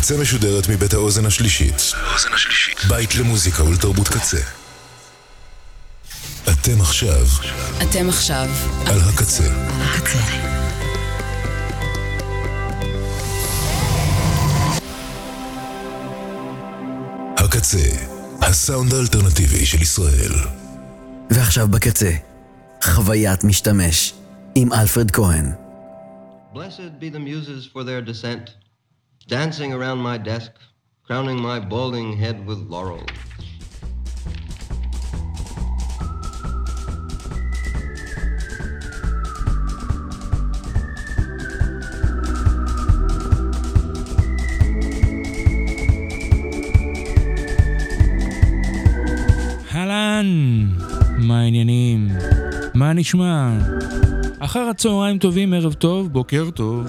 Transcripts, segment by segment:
הקצה משודרת מבית האוזן השלישית. בית למוזיקה ולתרבות קצה. אתם עכשיו אתם עכשיו על הקצה. הקצה. הקצה, הסאונד האלטרנטיבי של ישראל. ועכשיו בקצה, חוויית משתמש עם אלפרד כהן. Blessed be the muses for their descent, dancing around my desk, crowning my balding head with laurel. אהלן, מה העניינים? מה נשמע? אחר הצהריים טובים, ערב טוב, בוקר טוב.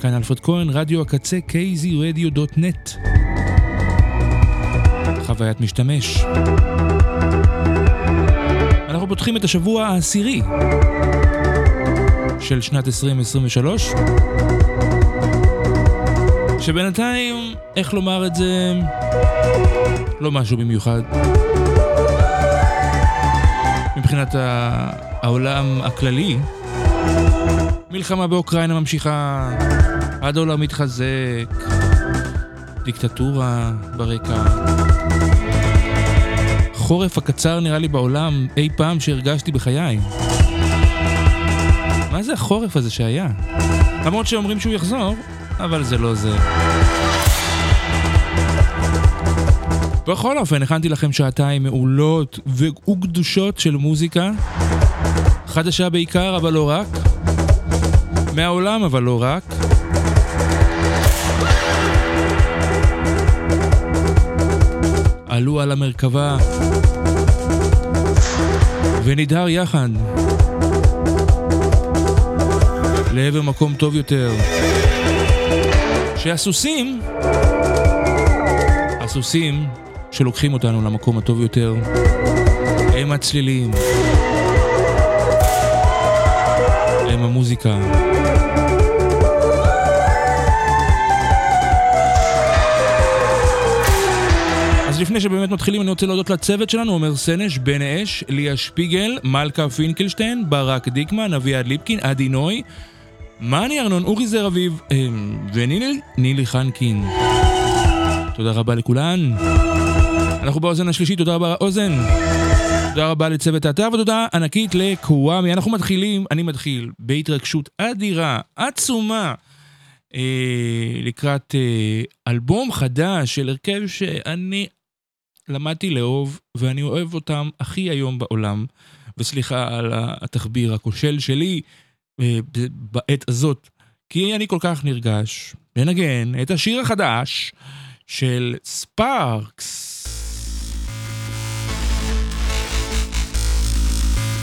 כאן אלפרד כהן, רדיו הקצה, kzradio.net. חוויית משתמש. אנחנו פותחים את השבוע העשירי של שנת 2023, שבינתיים, איך לומר את זה, לא משהו במיוחד. מבחינת העולם הכללי, מלחמה באוקראינה ממשיכה, הדולר מתחזק, דיקטטורה ברקע. חורף הקצר נראה לי בעולם אי פעם שהרגשתי בחיי. מה זה החורף הזה שהיה? למרות שאומרים שהוא יחזור, אבל זה לא זה. בכל אופן, הכנתי לכם שעתיים מעולות וגדושות של מוזיקה. חדשה בעיקר, אבל לא רק. מהעולם, אבל לא רק. עלו על המרכבה ונדהר יחד לעבר מקום טוב יותר. שהסוסים, הסוסים שלוקחים אותנו למקום הטוב יותר, הם הצלילים, הם המוזיקה. אז לפני שבאמת מתחילים אני רוצה להודות לצוות שלנו, עומר סנש, בן אש, ליה שפיגל, מלכה פינקלשטיין, ברק דיקמן, אביעד ליפקין, עדי נוי, מאני ארנון, אורי זר אביב ונילי חנקין. תודה רבה לכולן. אנחנו באוזן השלישית, תודה רבה אוזן. תודה רבה לצוות האתר ותודה ענקית לקוואמי. אנחנו מתחילים, אני מתחיל, בהתרגשות אדירה, עצומה, אה, לקראת אה, אלבום חדש של הרכב שאני למדתי לאהוב, ואני אוהב אותם הכי היום בעולם. וסליחה על התחביר הכושל שלי אה, בעת הזאת, כי אני כל כך נרגש לנגן את השיר החדש של ספארקס.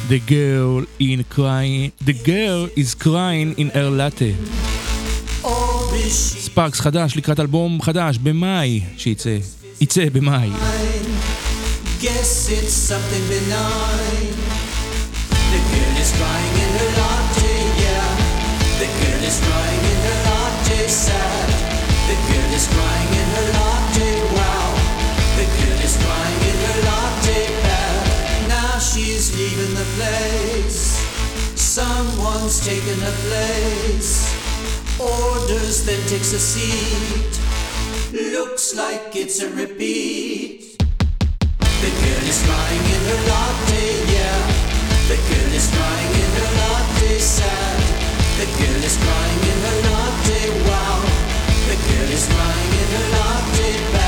The girl in crying, the girl is crying in her latte. ספארקס חדש לקראת אלבום חדש במאי שיצא, יצא במאי. Guess it's. The girl is crying in her latte, yeah. The girl is crying place. Someone's taken a place. Orders, then takes a seat. Looks like it's a repeat. The girl is crying in her latte, yeah. The girl is crying in her latte, sad. The girl is crying in her latte, wow. The girl is crying in her latte, bad.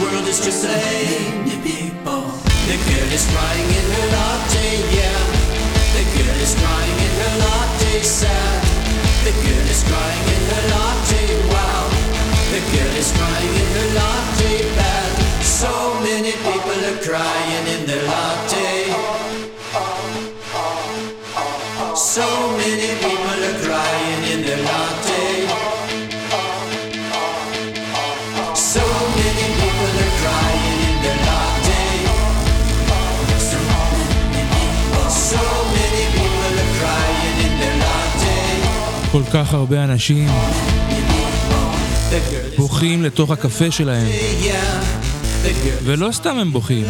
World is just playing people. The girl is crying in her latte, yeah. The girl is crying in her latte, sad. The girl is crying in her latte, wow. The girl is crying in her latte, bad. So many people are crying in their latte. So many people are crying כל כך הרבה אנשים בוכים לתוך הקפה שלהם, ולא סתם הם בוכים.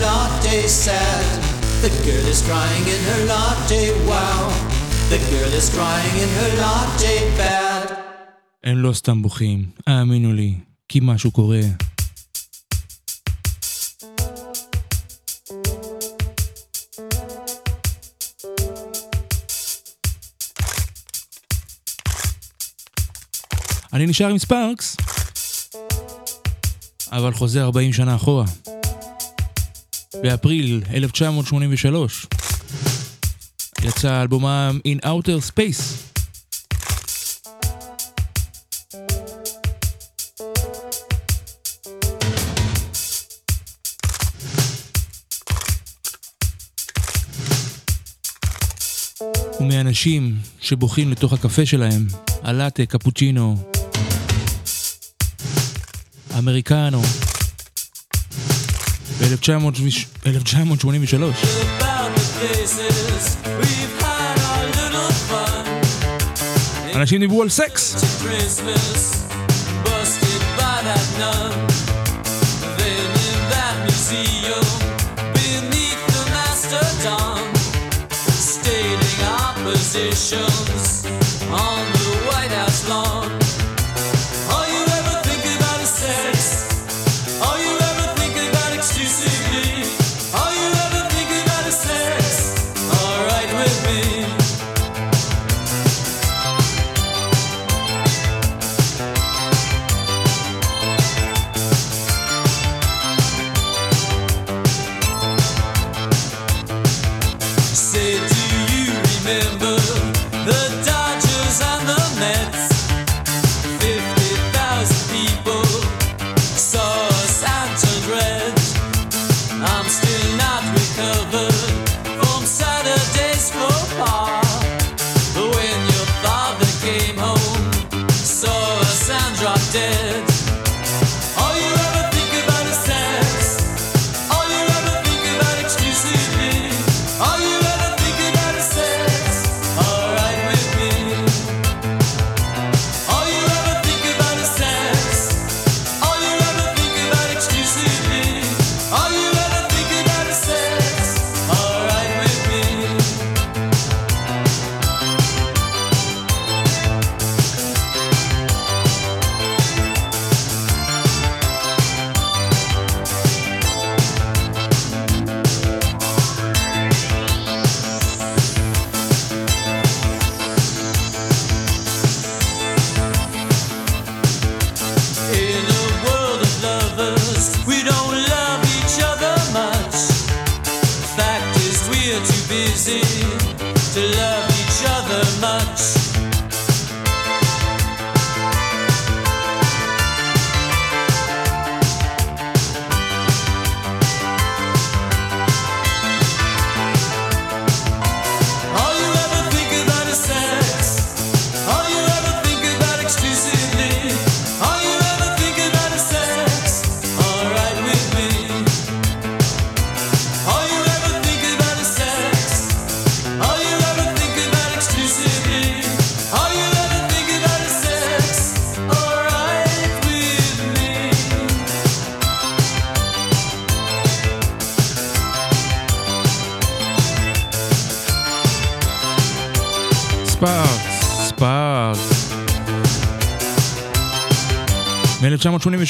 הם לא סתם בוכים, האמינו לי, כי משהו קורה. אני נשאר עם ספארקס, אבל חוזר 40 שנה אחורה. באפריל 1983 יצא אלבומם In Outer Space. ומאנשים שבוכים לתוך הקפה שלהם, הלאטה, קפוצ'ינו, little fun. אנשים דיברו על סקס. Christmas,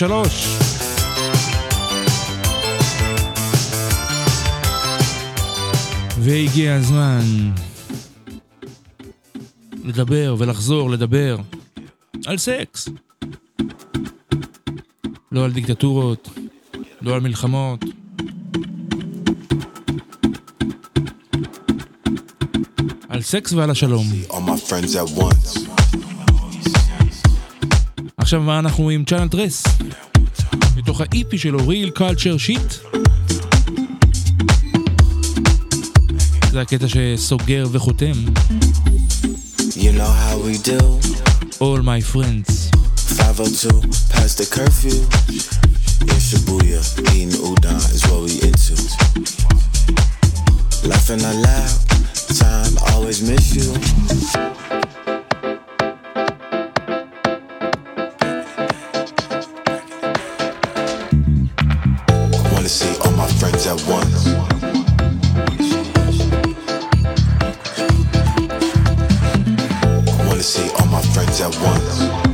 23. והגיע הזמן לדבר ולחזור לדבר על סקס. לא על דיקטטורות, לא על מלחמות. על סקס ועל השלום. עכשיו מה אנחנו עם צ'אנל טרס. מתוך האיפי שלו, Real Culture Shit. זה הקטע שסוגר וחותם. You know how we do. All my friends. 502, past the curfew. In Shibuya, eating udon is what we into. Laughing out loud, time always miss you. friends at once.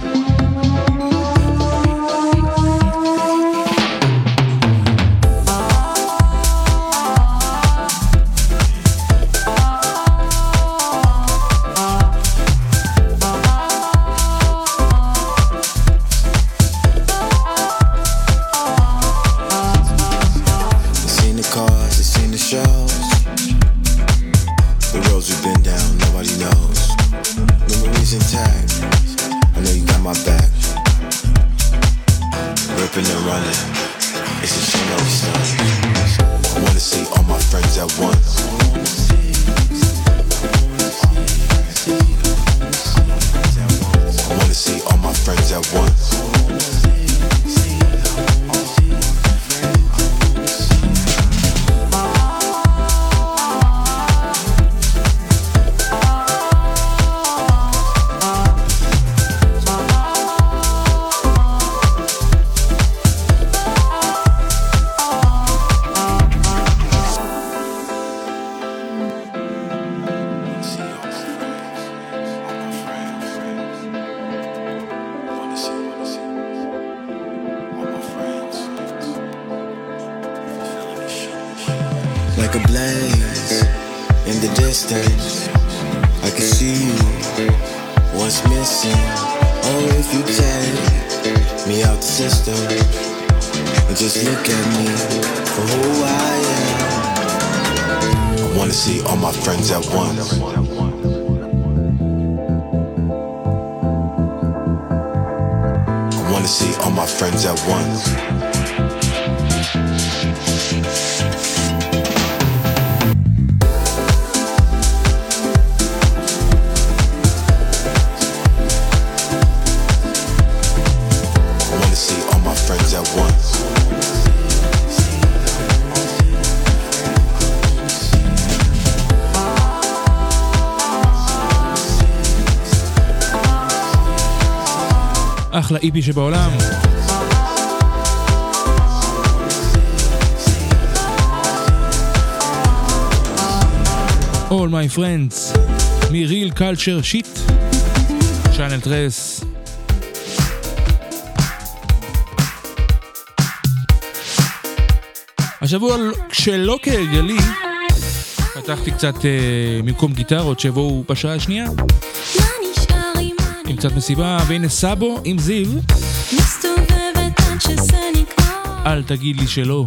אחלה איפי שבעולם. All my friends, מ-real culture shit, channel 3. השבוע שלא כהרגלי, פתחתי קצת אה, uh, מקום גיטרות שיבואו בשעה השנייה. קצת מסיבה, והנה סאבו עם זיו. מסתובבת עד שזה נקרא. אל תגיד לי שלא.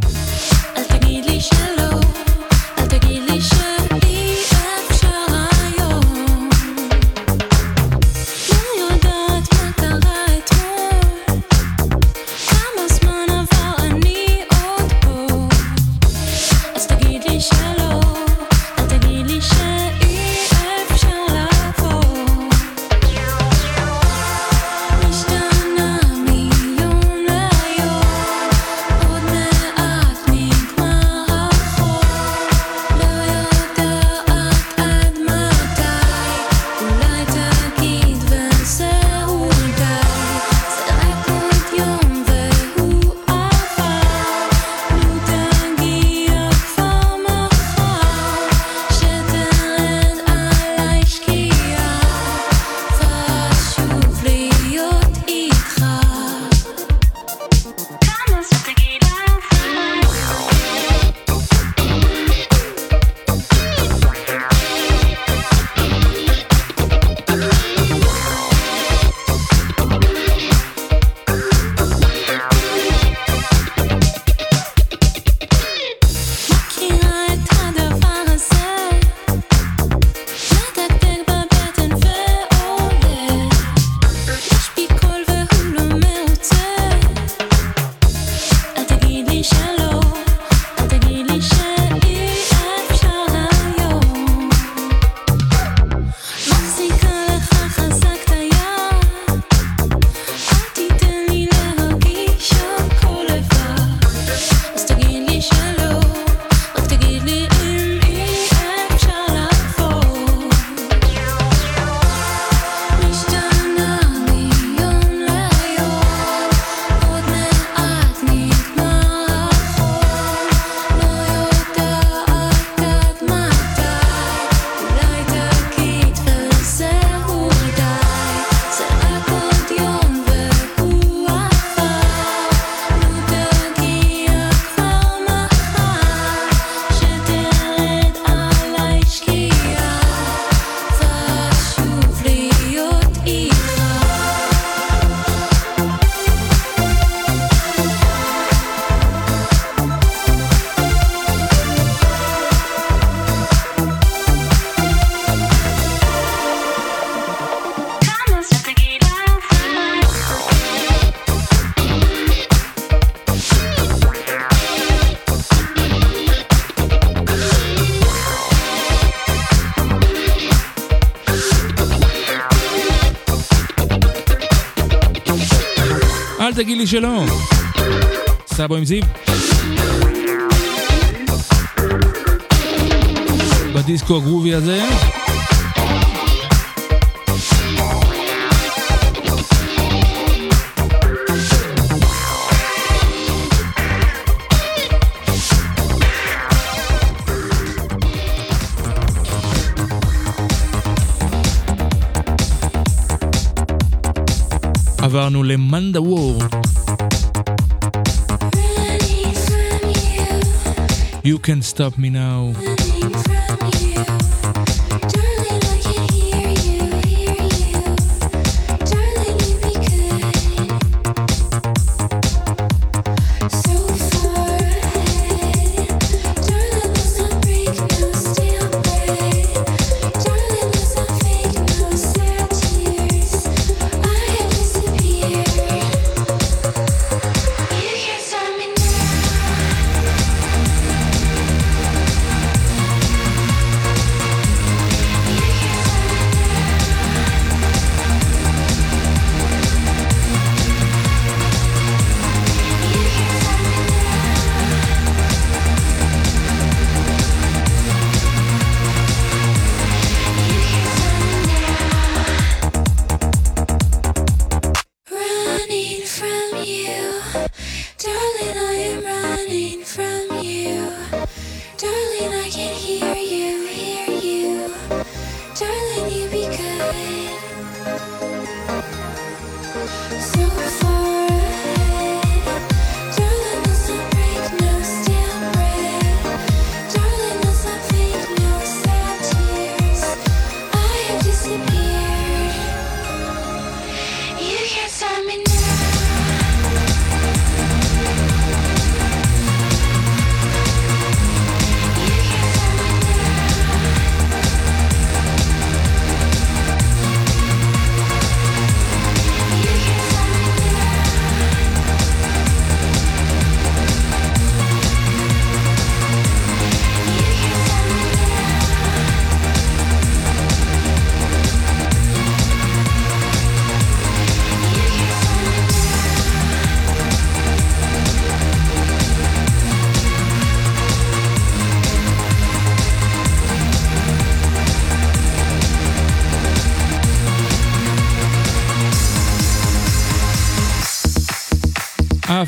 תגיד לי שלא. סבו עם זיו. בדיסקו הגרובי הזה. עברנו למנדה וור. Can't Stop Me Now. Thank you.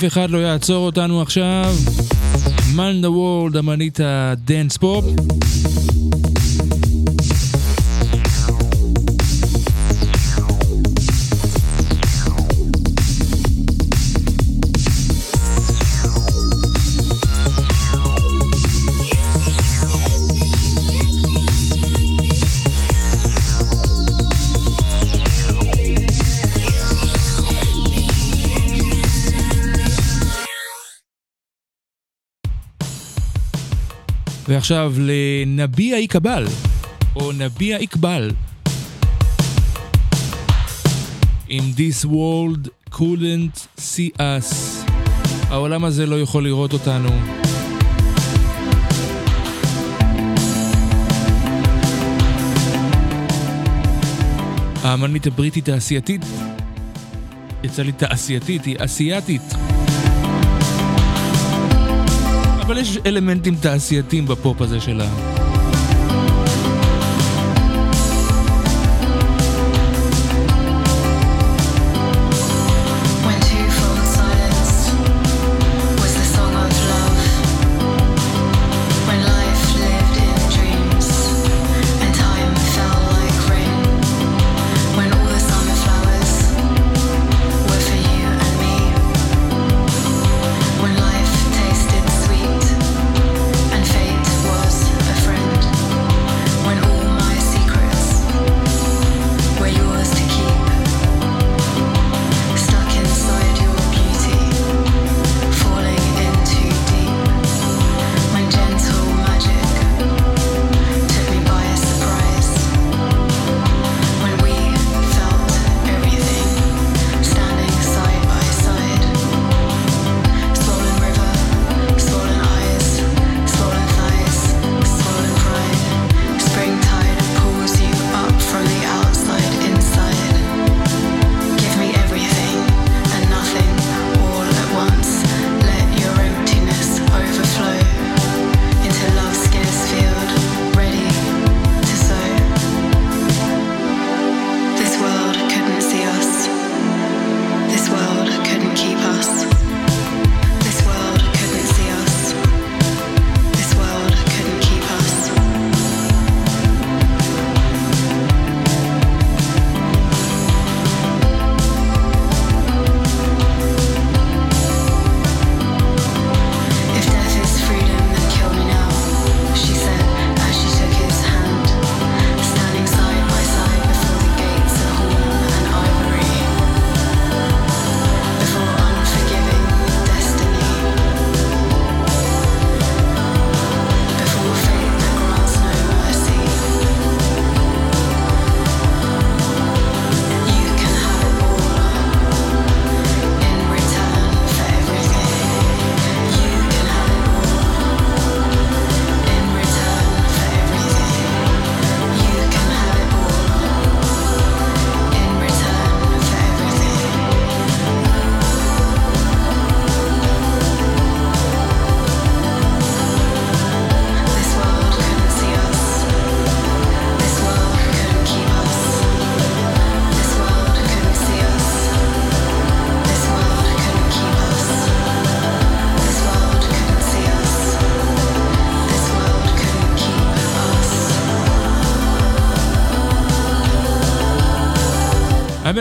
אף אחד לא יעצור אותנו עכשיו. מנדה וורלד, אמנית הדנס פופ. ועכשיו לנביע איקבל, או נביע איקבל. אם this world couldn't see us. העולם הזה לא יכול לראות אותנו. האמנית הבריטית האסייתית, יצא לי תעשייתית, היא אסייתית. אבל יש אלמנטים תעשייתיים בפופ הזה שלה.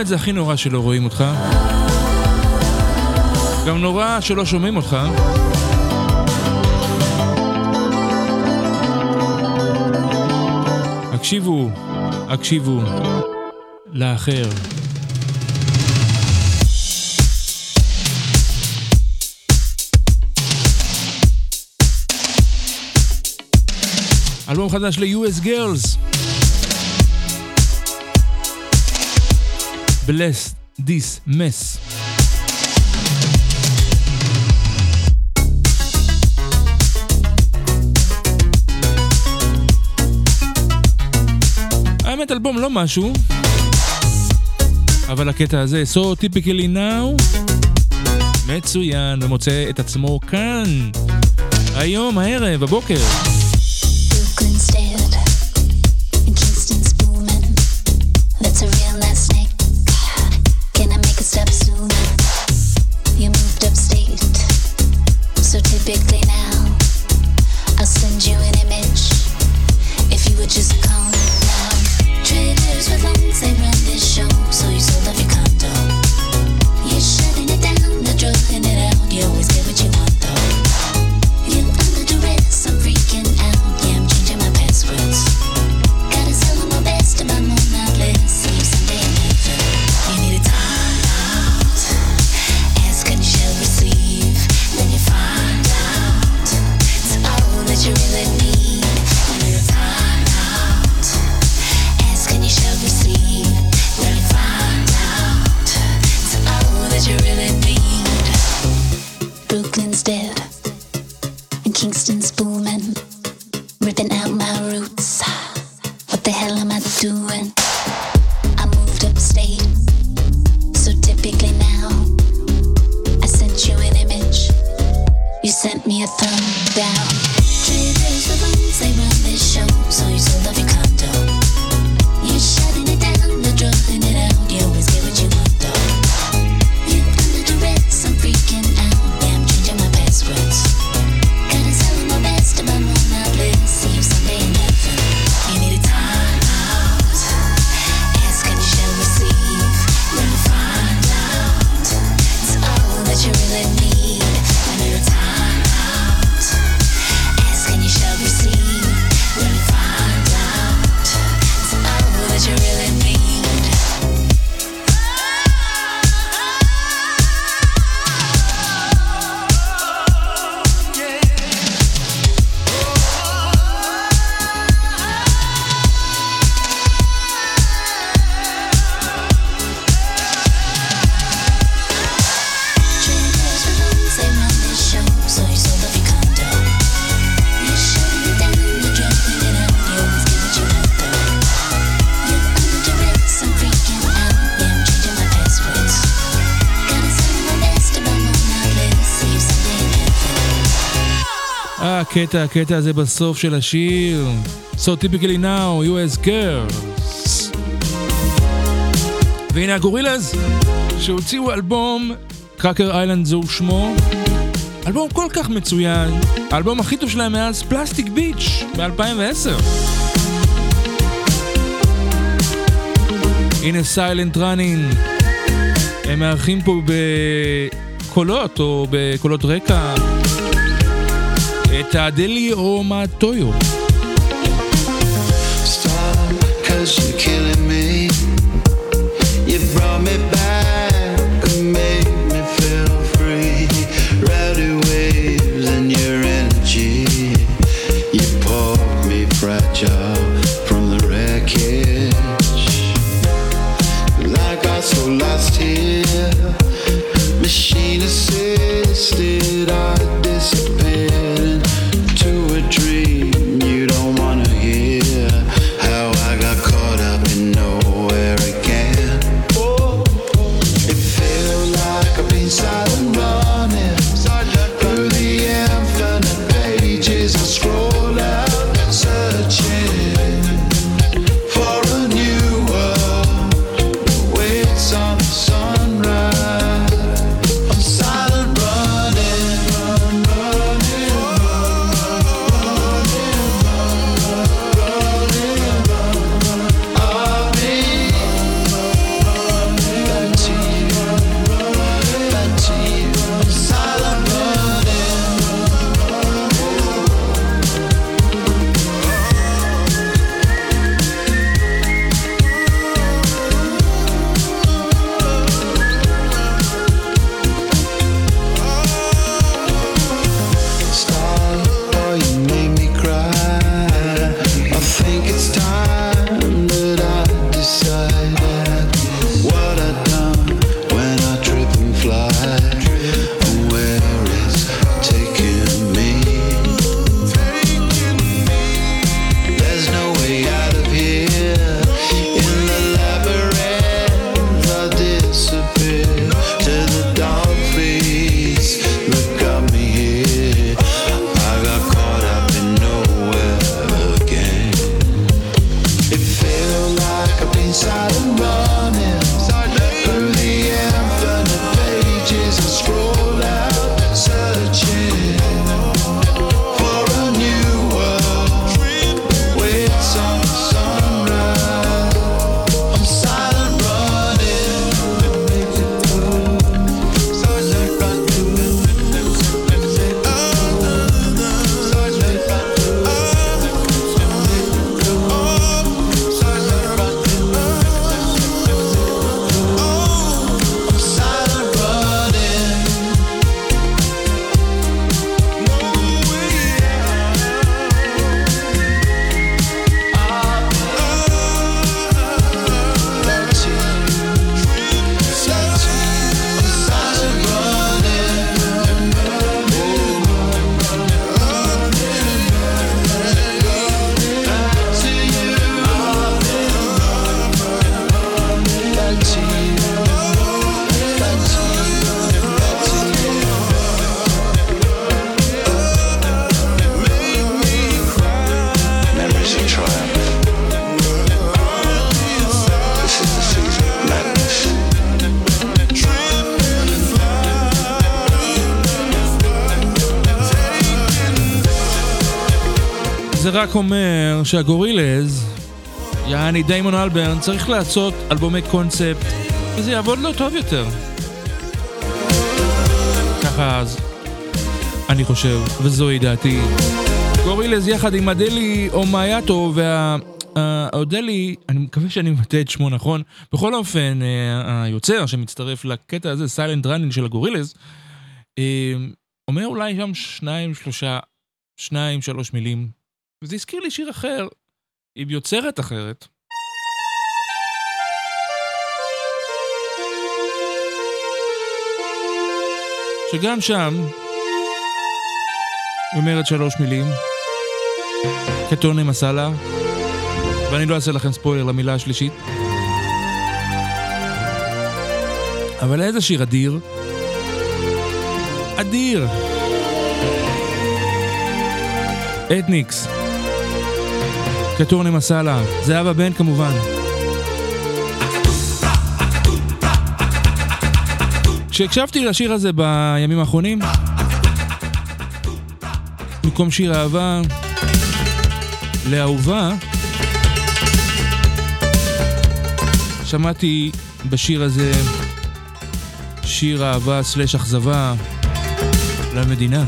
באמת זה הכי נורא שלא רואים אותך. גם נורא שלא שומעים אותך. הקשיבו, הקשיבו לאחר. אלבום חדש ל-US Girls Bless This Mess. האמת, אלבום לא משהו, אבל הקטע הזה, So Typically Now, מצוין, ומוצא את עצמו כאן, היום, הערב, הבוקר. את הקטע הזה בסוף של השיר. So typically now, you as girls. והנה הגורילאז, שהוציאו אלבום, Cracker Island זהו שמו. אלבום כל כך מצוין, האלבום הכי טוב שלהם מאז Plastic Beach ב-2010. הנה Silent Running, הם מארחים פה בקולות או בקולות רקע. את דלי או Stop, cause you're killing me. רק אומר שהגורילז, יעני דיימון אלברן, צריך לעשות אלבומי קונספט, וזה יעבוד לו טוב יותר. ככה אז, אני חושב, וזוהי דעתי. גורילז יחד עם אדלי אומייטו וה... אה, אודלי, אני מקווה שאני מבטא את שמו נכון, בכל אופן, אה, היוצר שמצטרף לקטע הזה, Silent Running של הגורילז, אה, אומר אולי שם שניים, שלושה, שניים, שלוש מילים, וזה הזכיר לי שיר אחר, עם יוצרת אחרת. שגם שם אומרת שלוש מילים, קטוני מסאלה, ואני לא אעשה לכם ספוילר למילה השלישית. אבל איזה שיר אדיר. אדיר. אתניקס. קטורני מסאלה. זהבה בן כמובן. כשהקשבתי לשיר הזה בימים האחרונים, במקום שיר אהבה לאהובה, שמעתי בשיר הזה שיר אהבה סלש אכזבה למדינה.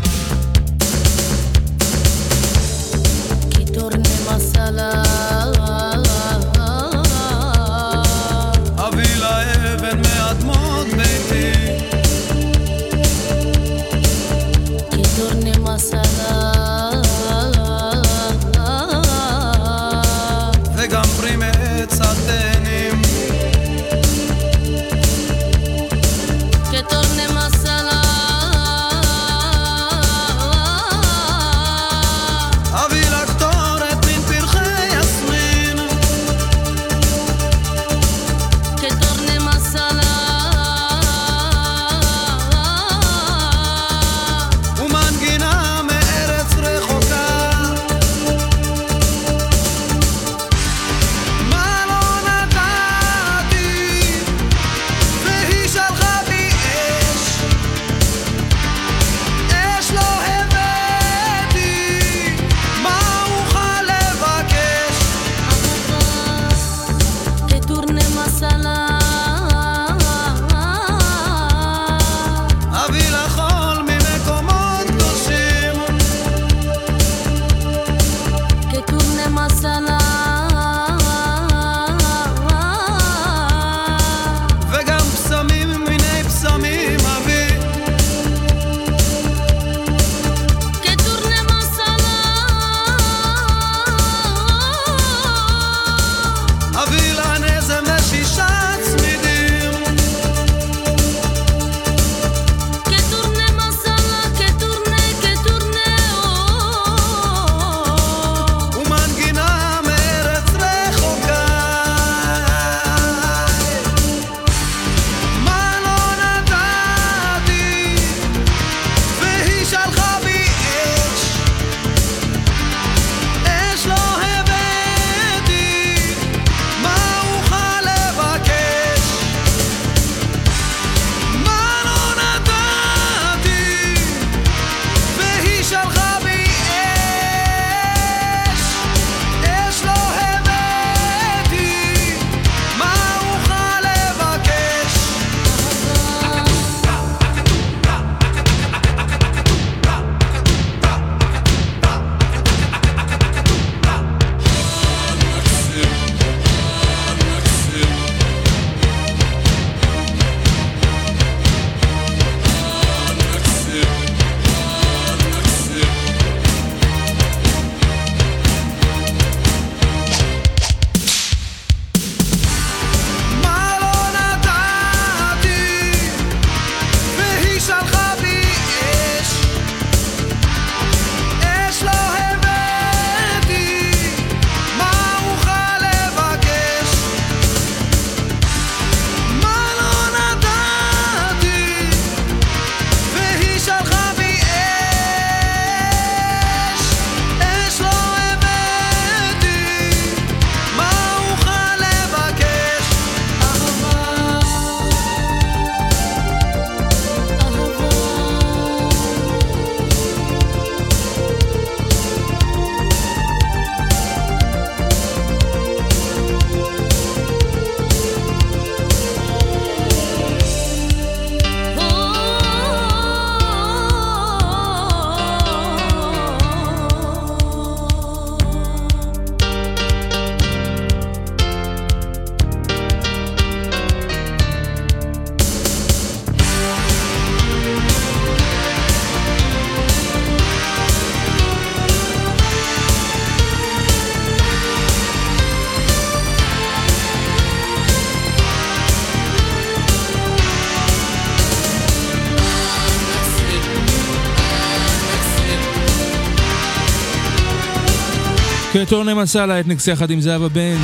קטורנה מסאלה, אתניקס יחד עם זהבה בן.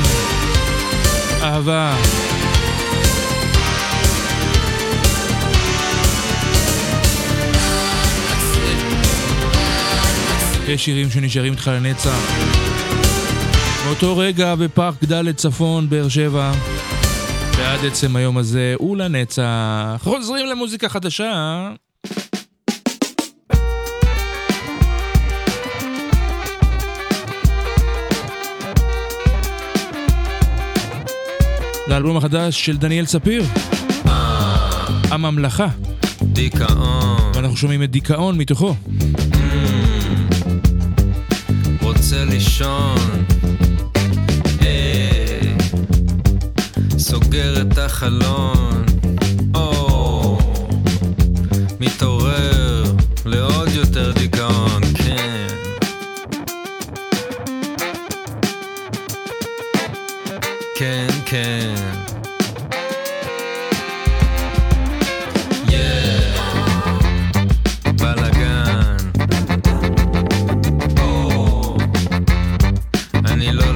אהבה. יש שירים שנשארים איתך לנצח. מאותו רגע בפארק ד' צפון, באר שבע, ועד עצם היום הזה ולנצח. חוזרים למוזיקה חדשה. לאלבום החדש של דניאל ספיר, הממלכה. דיכאון, ואנחנו שומעים את דיכאון מתוכו. רוצה לישון. היי, סוגר את החלון. או, מתעורר לעוד יותר דיכאון, כן. כן, כן. אני לא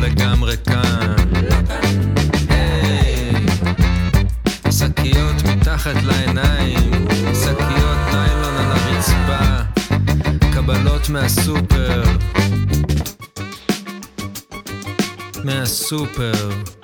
מהסופר. מהסופר.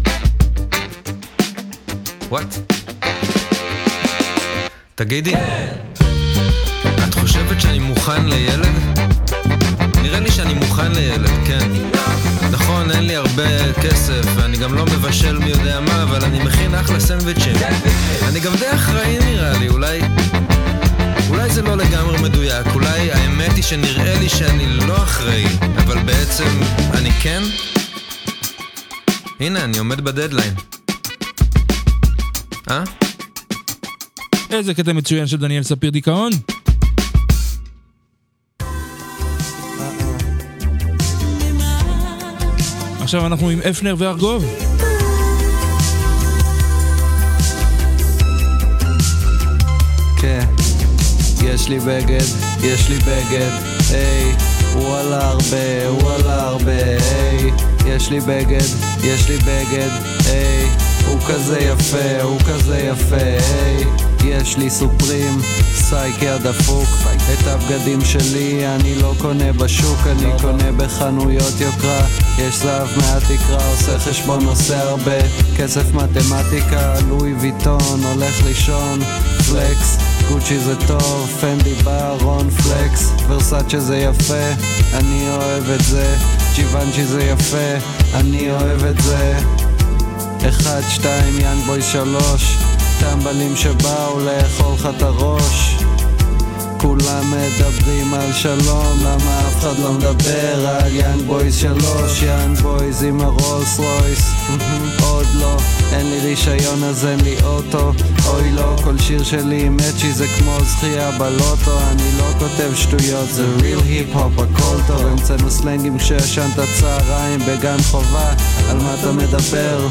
תגידי, את חושבת שאני מוכן לילד? נראה לי שאני מוכן לילד, כן. נכון, אין לי הרבה כסף, ואני גם לא מבשל מי יודע מה, אבל אני מכין אחלה סנדוויצ'ים. אני גם די אחראי נראה לי, אולי... אולי זה לא לגמרי מדויק, אולי האמת היא שנראה לי שאני לא אחראי, אבל בעצם אני כן? הנה, אני עומד בדדליין. אה? איזה קטע מצוין של דניאל ספיר דיכאון. עכשיו אנחנו עם אפנר וארגוב. כן, יש לי בגד, יש לי בגד, היי, וואלה הרבה, וואלה הרבה, היי, יש לי בגד, יש לי בגד, היי, הוא כזה יפה, הוא כזה יפה, היי, יש לי סופרים, סייקי הדפוק, את הבגדים שלי אני לא קונה בשוק, אני קונה בחנויות יוקרה, יש זהב מהתקרה, עושה חשבון, עושה הרבה, כסף מתמטיקה, לואי ויטון, הולך לישון, פלקס, גוצ'י זה טוב, פנדי בארון, פלקס, ורסאצ'ה זה יפה, אני אוהב את זה, ג'יוונצ'י זה יפה, אני אוהב את זה. אחד, שתיים, young boy שלוש, טמבלים שבאו לאכול לך את הראש. כולם מדברים על שלום, למה אף אחד לא מדבר על young boys שלוש, young boys עם הרולס רויס. עוד לא, אין לי רישיון אז אין לי אוטו, אוי לא, כל שיר שלי עם מאצ'י זה כמו זכייה בלוטו, אני לא כותב שטויות, זה real היפ-הופ, הכל טוב, המצאנו סלנגים כשישנת צהריים בגן חובה, על מה אתה מדבר?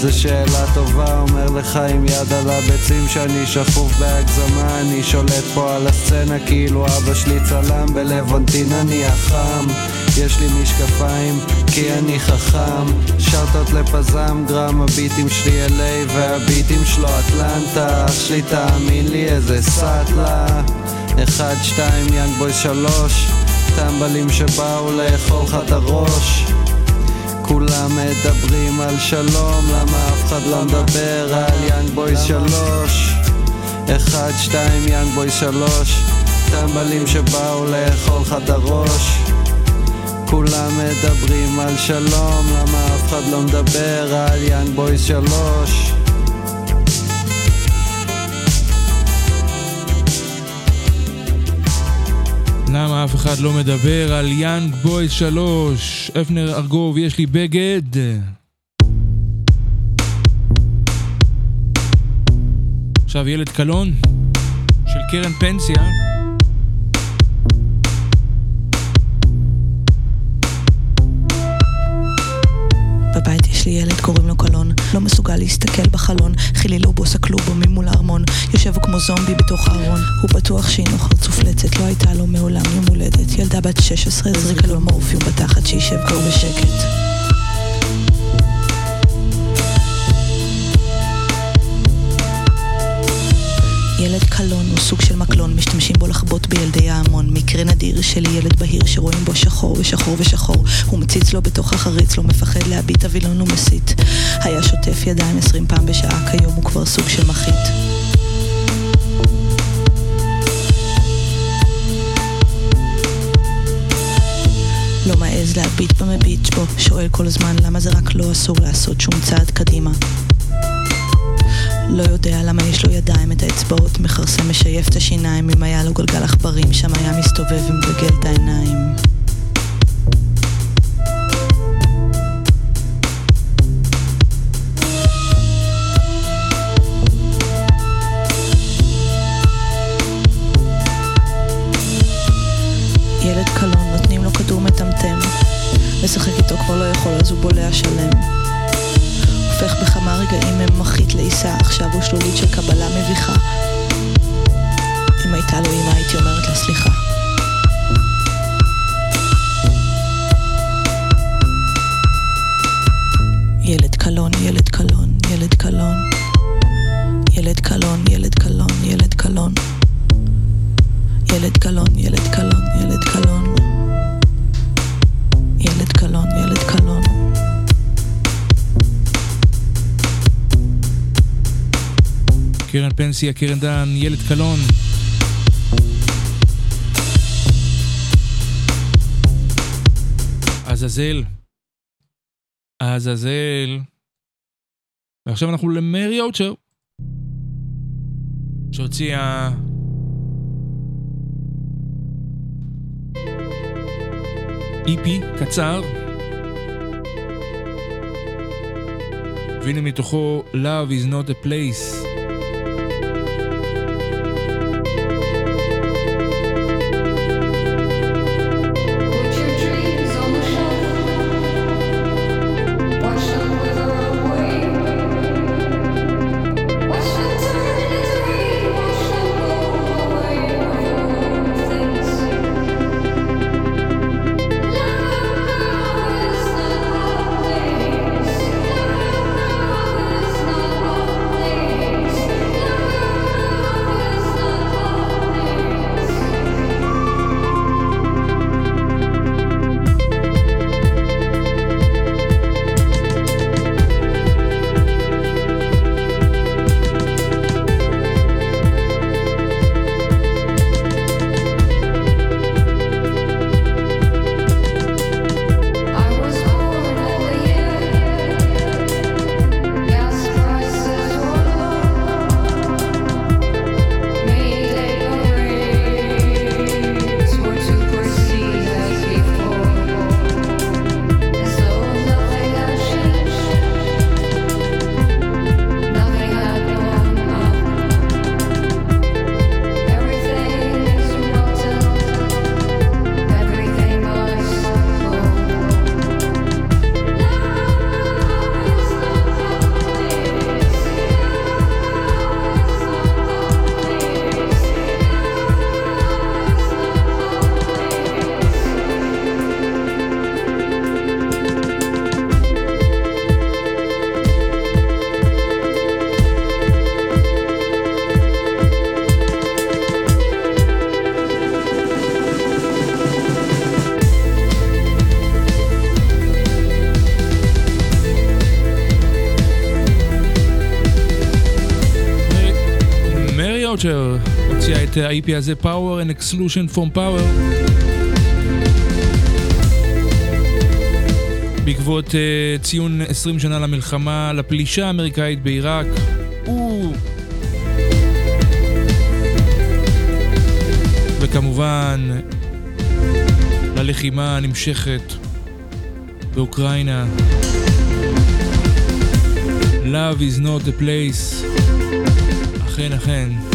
זו שאלה טובה, אומר לך עם יד על הביצים שאני שכוב בהגזמה. אני שולט פה על הסצנה כאילו אבא שלי צלם בלוונטין אני החם. יש לי משקפיים כי אני חכם. שרטות לפזם גרם הביטים שלי LA והביטים שלו אטלנטה. אח שלי תאמין לי איזה סאטלה. אחד, שתיים, יאנג בוי שלוש. טמבלים שבאו לאכול לך את הראש כולם מדברים על שלום, למה אף אחד לא מדבר על young boy שלוש? אחד, שתיים, young boy שלוש, טמבלים שבאו לאכול לך את הראש. כולם מדברים על שלום, למה אף אחד לא מדבר על young boy שלוש? למה אף אחד לא מדבר על יאנג בויז 3, אפנר ארגוב, יש לי בגד. עכשיו ילד קלון של קרן פנסיה. יש לי ילד, קוראים לו קלון. לא מסוגל להסתכל בחלון, חילילו בו סקלו בו ממול הארמון. יושב כמו זומבי בתוך הארון. הוא בטוח שהיא נוחר צופלצת, לא הייתה לו מעולם יום הולדת. ילדה בת 16 הזריקה לו מורפיום בתחת, שישב כבר בשקט. ילד קלון הוא סוג של מקלון, משתמשים בו לחבוט בילדי ההמון. מקרה נדיר של ילד בהיר שרואים בו שחור ושחור ושחור. הוא מציץ לו בתוך החריץ, לא מפחד להביט אבילון ומסית. היה שוטף ידיים עשרים פעם בשעה, כיום הוא כבר סוג של מחית. לא מעז להביט במביט בו, שואל כל הזמן למה זה רק לא אסור לעשות שום צעד קדימה. לא יודע למה יש לו ידיים את האצבעות, מכרסם משייף את השיניים, אם היה לו גלגל עכברים, שם היה מסתובב ומגגל את העיניים. ילד קלון, נותנים לו כדור מטמטם. לשחק איתו כבר לא יכול, אז הוא בולע שלם. הופך בכמה רגעים ממחית לעיסה, עכשיו הוא שלולית של קבלה מביכה. אם הייתה לו אמא הייתי אומרת לה סליחה. ילד קלון, ילד קלון, ילד קלון. ילד קלון, ילד קלון, ילד קלון. ילד קלון, ילד קלון, ילד קלון. קרן פנסיה, קרן דן, ילד קלון. עזאזל. עזאזל. ועכשיו אנחנו למרי אוצ'ר. שהוציאה... איפי קצר. והנה מתוכו Love is not a place. את ה-IP הזה Power and Exclusion from Power בעקבות uh, ציון 20 שנה למלחמה, לפלישה האמריקאית בעיראק. וכמובן, ללחימה הנמשכת באוקראינה. Love is not a place. אכן, אכן.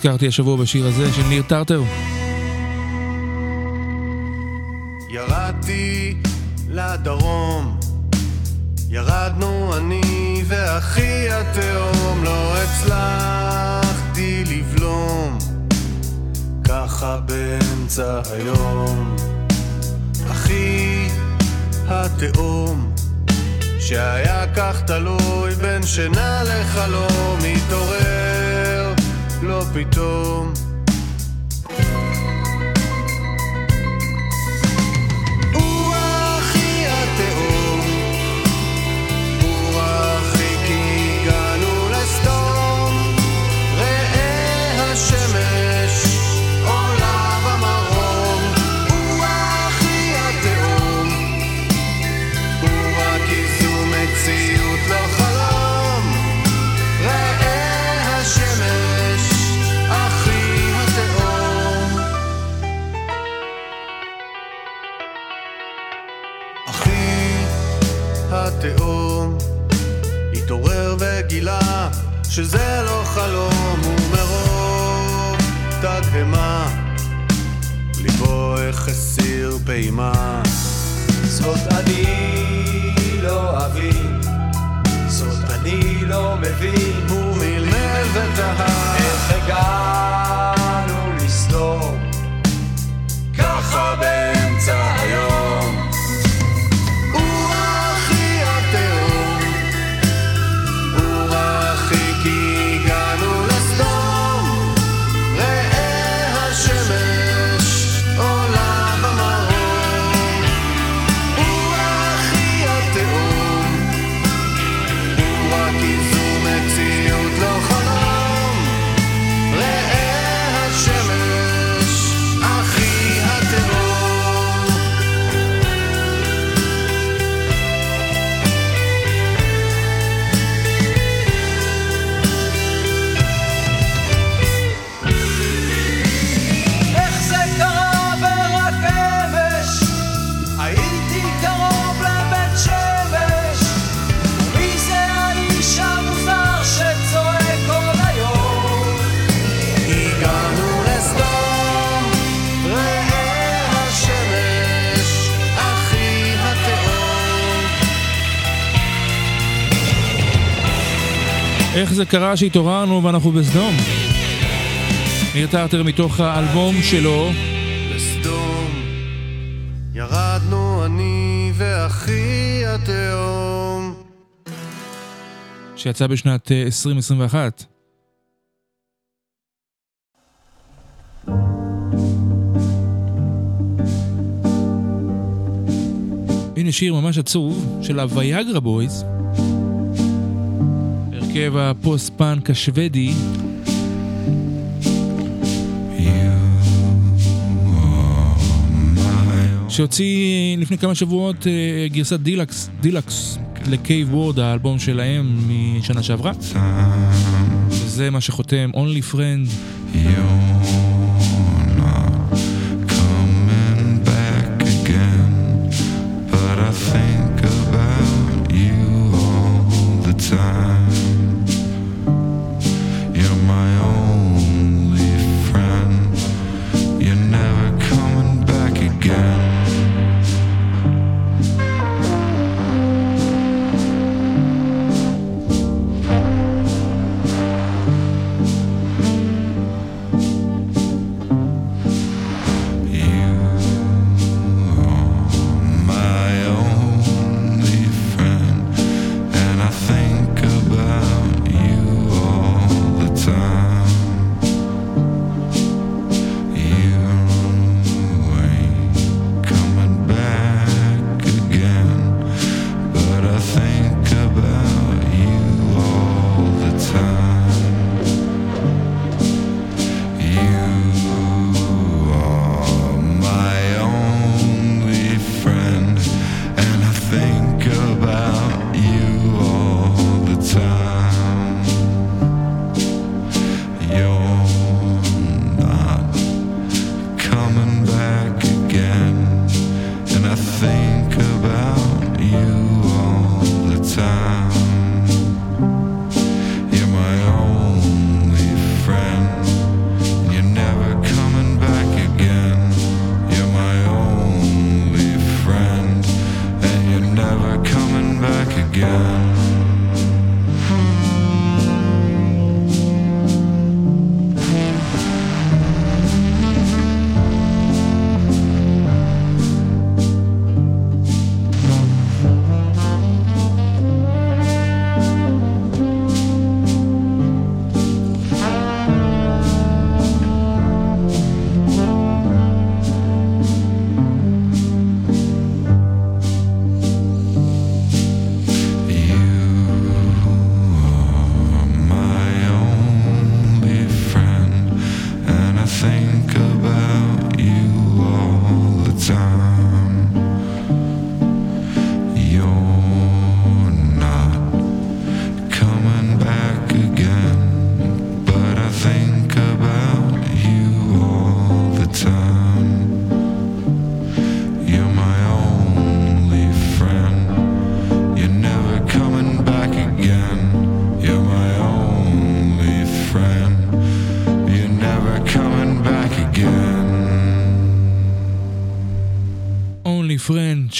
נזכרתי השבוע בשיר הזה של ניר טרטר. ירדתי לדרום, ירדנו אני ואחי התהום, לא הצלחתי לבלום, ככה באמצע היום. אחי התהום, שהיה כך תלוי בין שינה לחלום, התעורר לא פתאום. התהום התעורר וגילה שזה לא חלום ומרוב תדהמה ליבו איך הסיר פעימה. זאת אני לא אבין זאת אני לא מבין. מלמל ותהה איך הגענו לסדום? ככה באמצע זה קרה שהתעוררנו ואנחנו בסדום? ניר טרטר מתוך האלבום שלו, לסדום, ירדנו אני ואחי התהום. שיצא בשנת אה, 2021. הנה שיר ממש עצוב של הוויאגרה בויז, הרכב הפוסט-פאנק השוודי. שהוציא לפני כמה שבועות אה, גרסת deluxe, deluxe ל Cave World, האלבום שלהם משנה שעברה. וזה מה שחותם Only Friend. But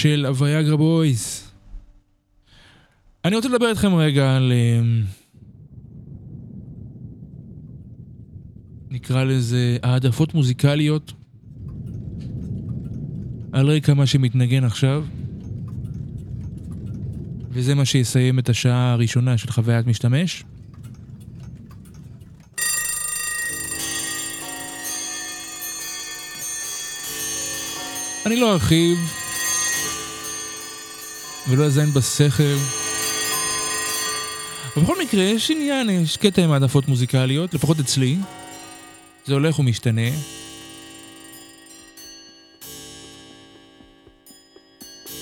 של הוויאגרה בויז. אני רוצה לדבר איתכם רגע על... אמ, נקרא לזה העדפות מוזיקליות על רקע מה שמתנגן עכשיו. וזה מה שיסיים את השעה הראשונה של חוויית משתמש. אני לא ארחיב ולא אזיין בשכל. אבל בכל מקרה, יש עניין, יש קטע עם העדפות מוזיקליות, לפחות אצלי. זה הולך ומשתנה.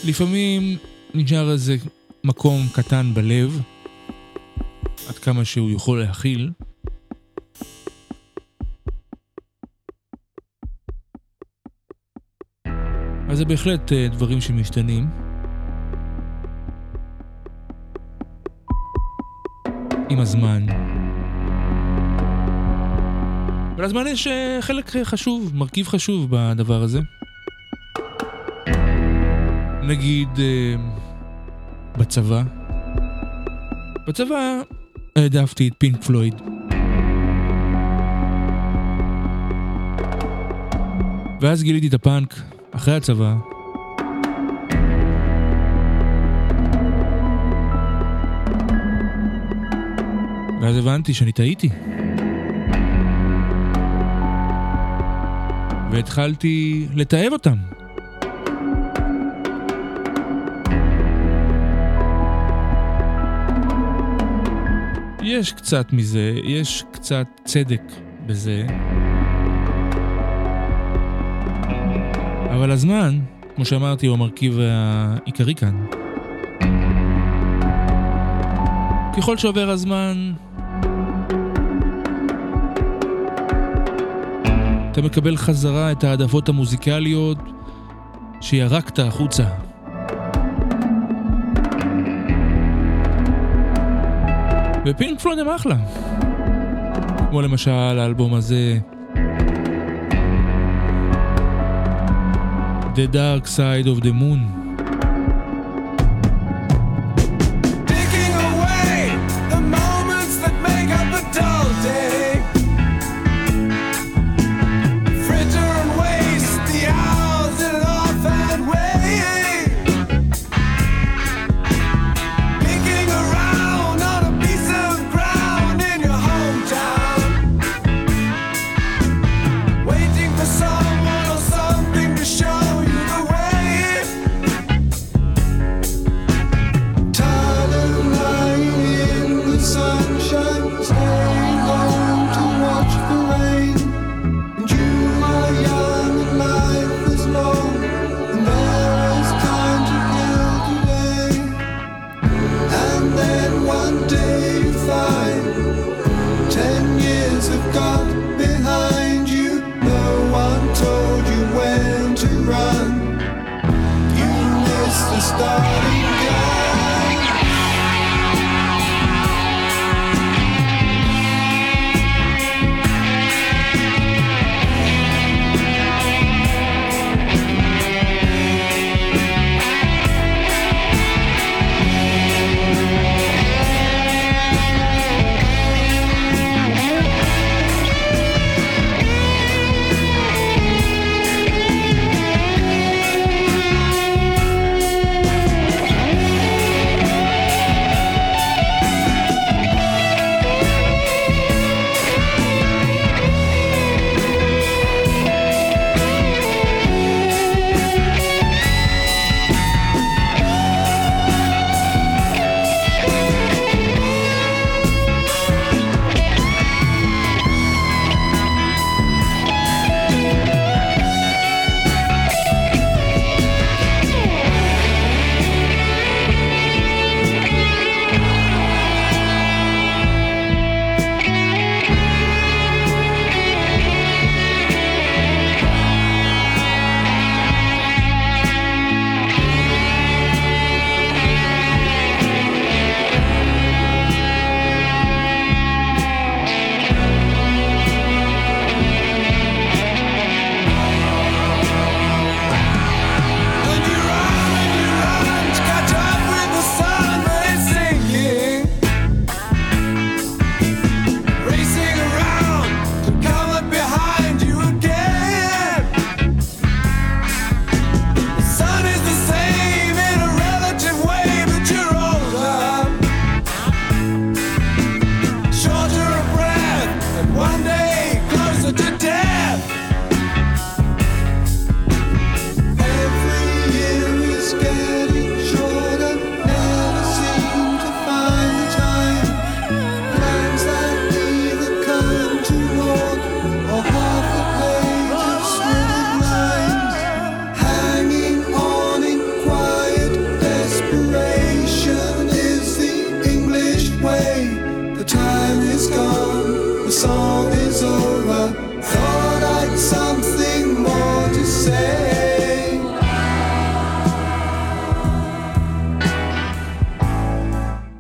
לפעמים נשאר איזה מקום קטן בלב, עד כמה שהוא יכול להכיל. אז זה בהחלט אה, דברים שמשתנים. עם הזמן. ולזמן יש אה, חלק אה, חשוב, מרכיב חשוב בדבר הזה. נגיד אה, בצבא. בצבא העדפתי את פינק פלויד. ואז גיליתי את הפאנק אחרי הצבא. ואז הבנתי שאני טעיתי. והתחלתי לתעב אותם. יש קצת מזה, יש קצת צדק בזה. אבל הזמן, כמו שאמרתי, הוא המרכיב העיקרי כאן. ככל שעובר הזמן, אתה מקבל חזרה את העדפות המוזיקליות שירקת החוצה. ופינק פלויד הם אחלה. כמו למשל האלבום הזה, The Dark Side of the Moon.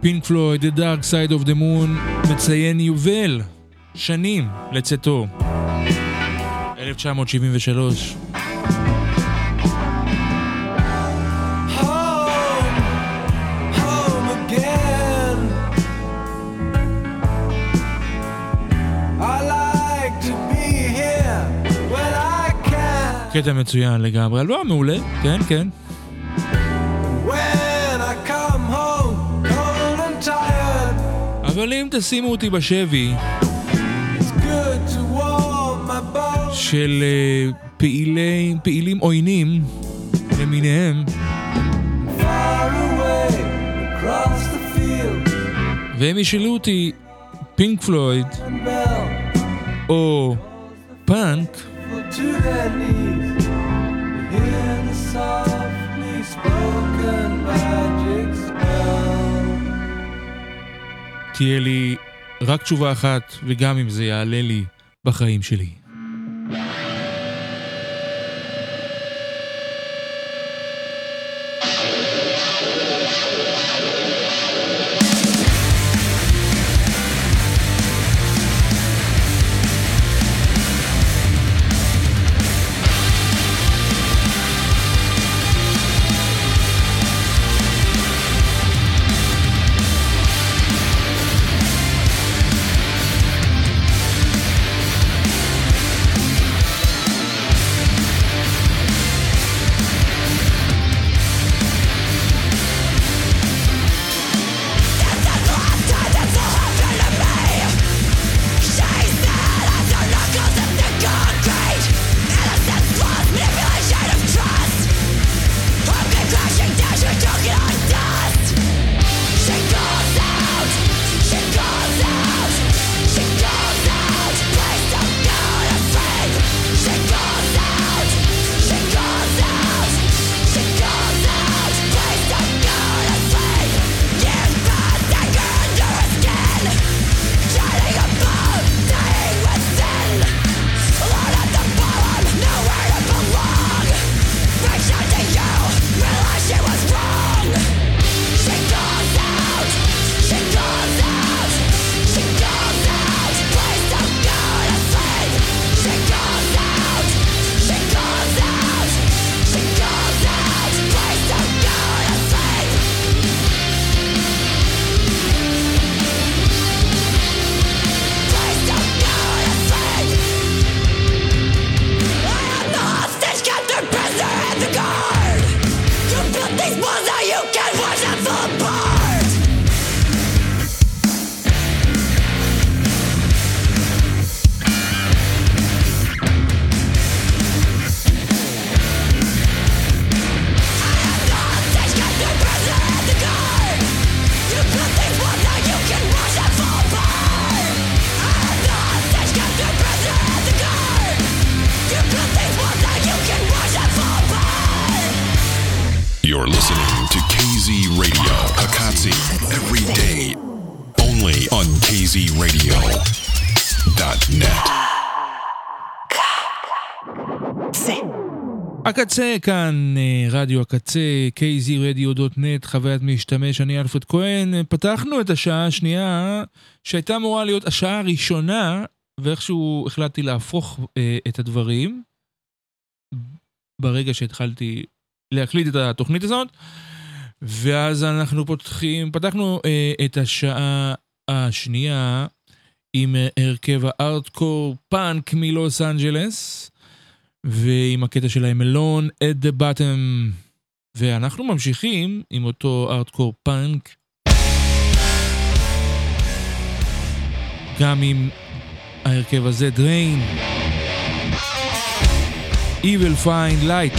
פינק פלויד, The Dark Side of the Moon, מציין יובל, שנים לצאתו. 1973. home again. I like to be here when I can. קטע מצוין לגמרי, אלבום מעולה, כן, כן. אבל אם תשימו אותי בשבי. של אה, פעילי, פעילים עוינים למיניהם, והם ישאלו אותי פינק פלויד או פאנק, spoken magic תהיה לי רק תשובה אחת, וגם אם זה יעלה לי בחיים שלי. הקצה כאן, אה, רדיו הקצה, kzradio.net, חוויית משתמש, אני אלפרד כהן. פתחנו את השעה השנייה, שהייתה אמורה להיות השעה הראשונה, ואיכשהו החלטתי להפוך אה, את הדברים, ברגע שהתחלתי להקליט את התוכנית הזאת, ואז אנחנו פותחים, פתחנו אה, את השעה השנייה עם הרכב הארטקור פאנק מלוס אנג'לס. ועם הקטע שלהם אלון at the bottom. ואנחנו ממשיכים עם אותו ארטקור פאנק גם עם ההרכב הזה דריין Evil Find Light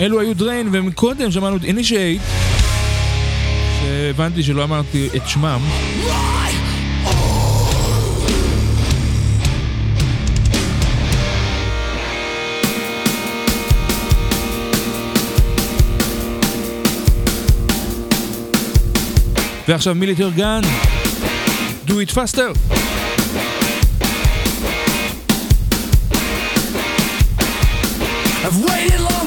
אלו היו דריין, ומקודם שמענו את אינישייט שהבנתי שלא אמרתי את שמם. ועכשיו מיליטר גן, do it faster. I've waited long.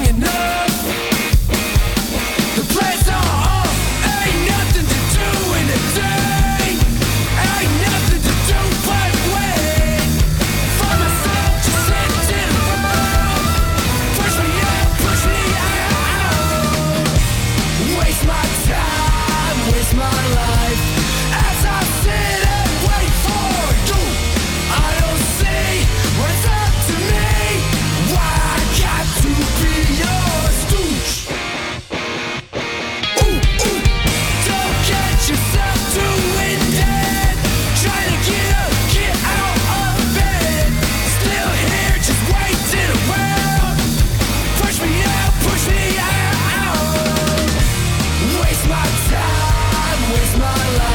my time, waste my life.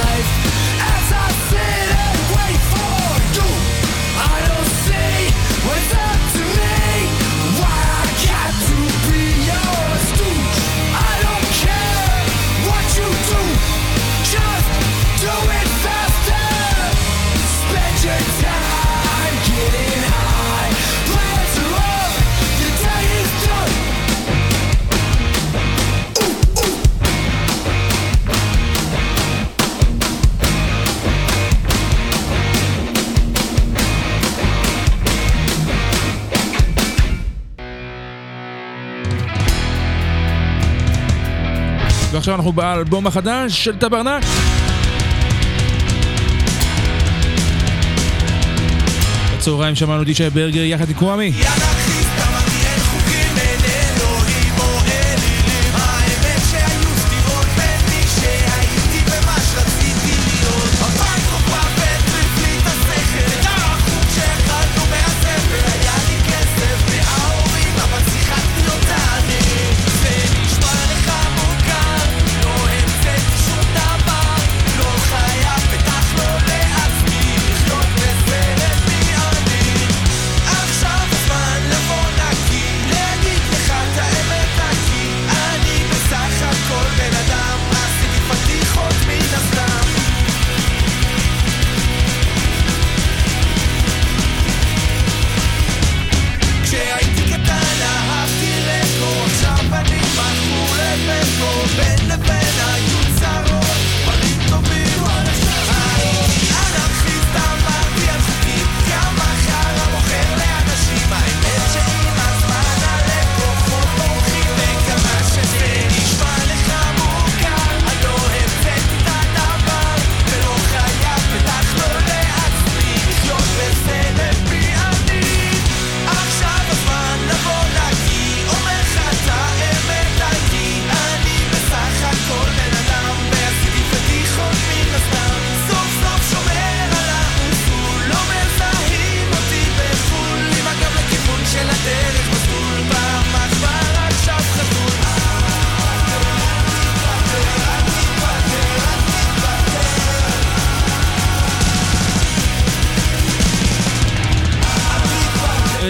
ועכשיו אנחנו באלבום החדש של טברנק. בצהריים שמענו דישי ברגר יחד עם קוואמי. יאללה,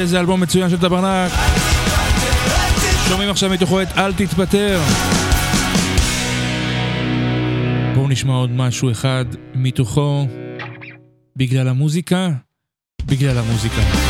איזה אלבום מצוין של טברנק. שומעים עכשיו מתוכו את אל תתפטר. בואו נשמע עוד משהו אחד מתוכו. בגלל המוזיקה? בגלל המוזיקה.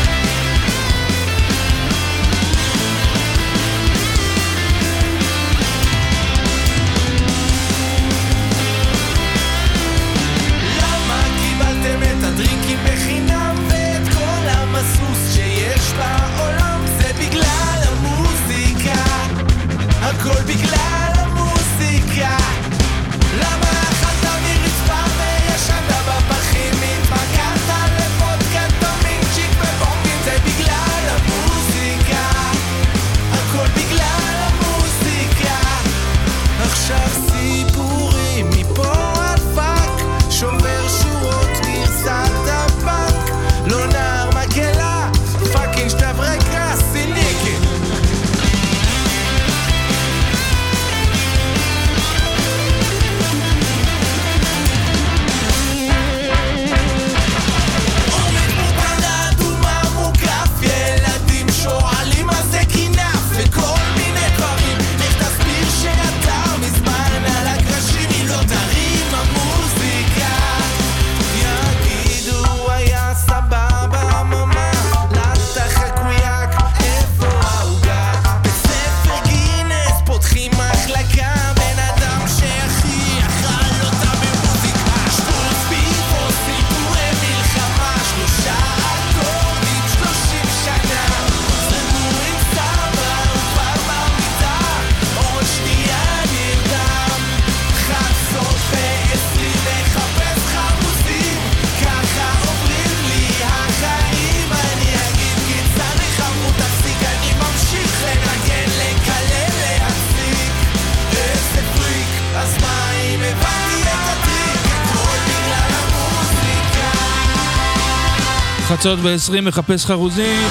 חצות ב-20 מחפש חרוזים.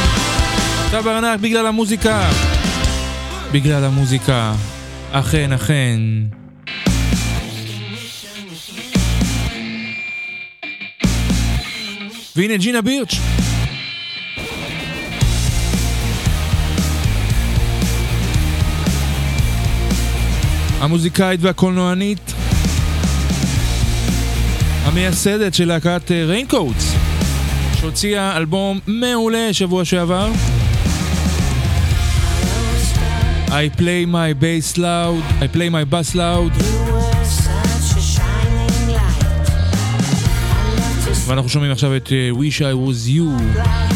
אתה ברנק בגלל המוזיקה. בגלל המוזיקה. אכן, אכן. והנה ג'ינה בירץ'. המוזיקאית והקולנוענית המייסדת של להקת ריינקוטס שהוציאה אלבום מעולה שבוע שעבר. I play my bass loud, I play my bass loud. ואנחנו שומעים עכשיו את uh, Wish I was you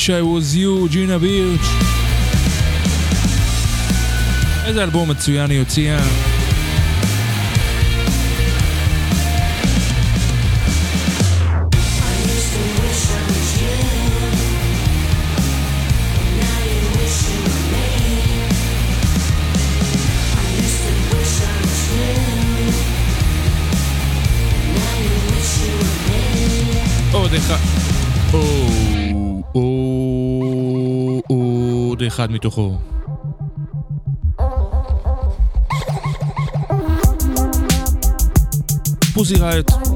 Wish I was you, ג'ינה בירץ'. איזה אלבום מצוין היא הוציאה. אחד מתוכו. פוסי ראיוט.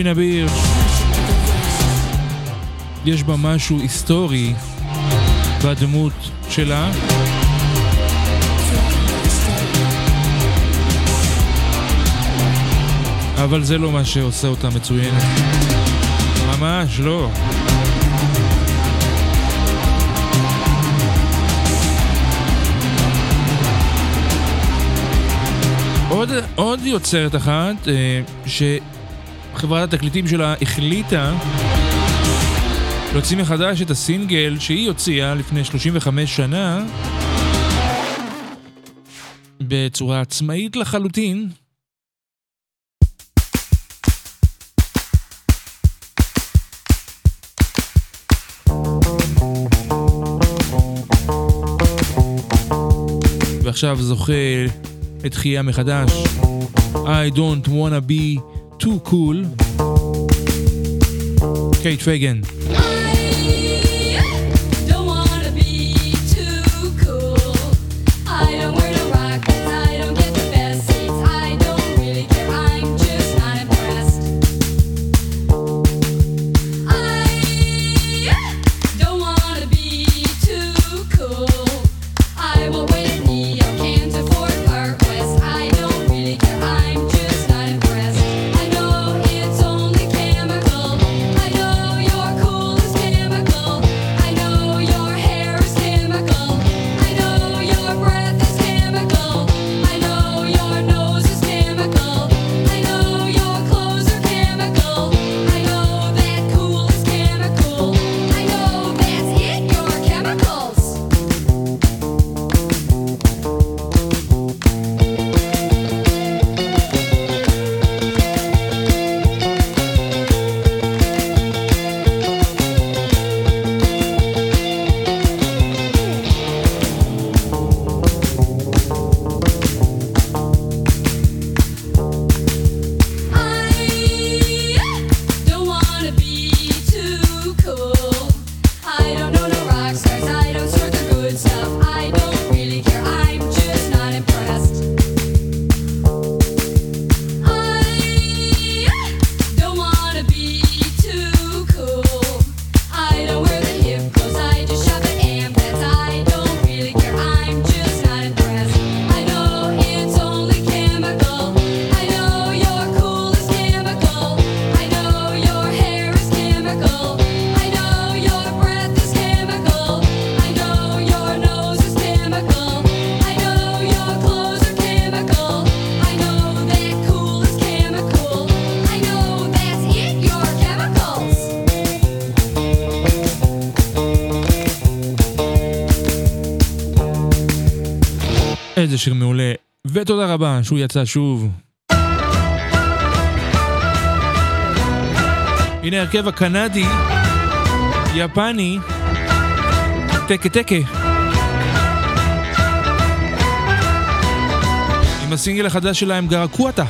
ג'ינה ביר. יש בה משהו היסטורי בדמות שלה. אבל זה לא מה שעושה אותה מצוינת. ממש לא. עוד, עוד יוצרת אחת אה, ש... חברת התקליטים שלה החליטה להוציא מחדש את הסינגל שהיא הוציאה לפני 35 שנה בצורה עצמאית לחלוטין. ועכשיו זוכה לתחייה מחדש. I don't wanna be Too Cool. Kate Fagan. איזה שיר מעולה, ותודה רבה שהוא יצא שוב. הנה הרכב הקנדי, יפני, טקה טקה. עם הסינגל החדש שלהם גרקו אתה.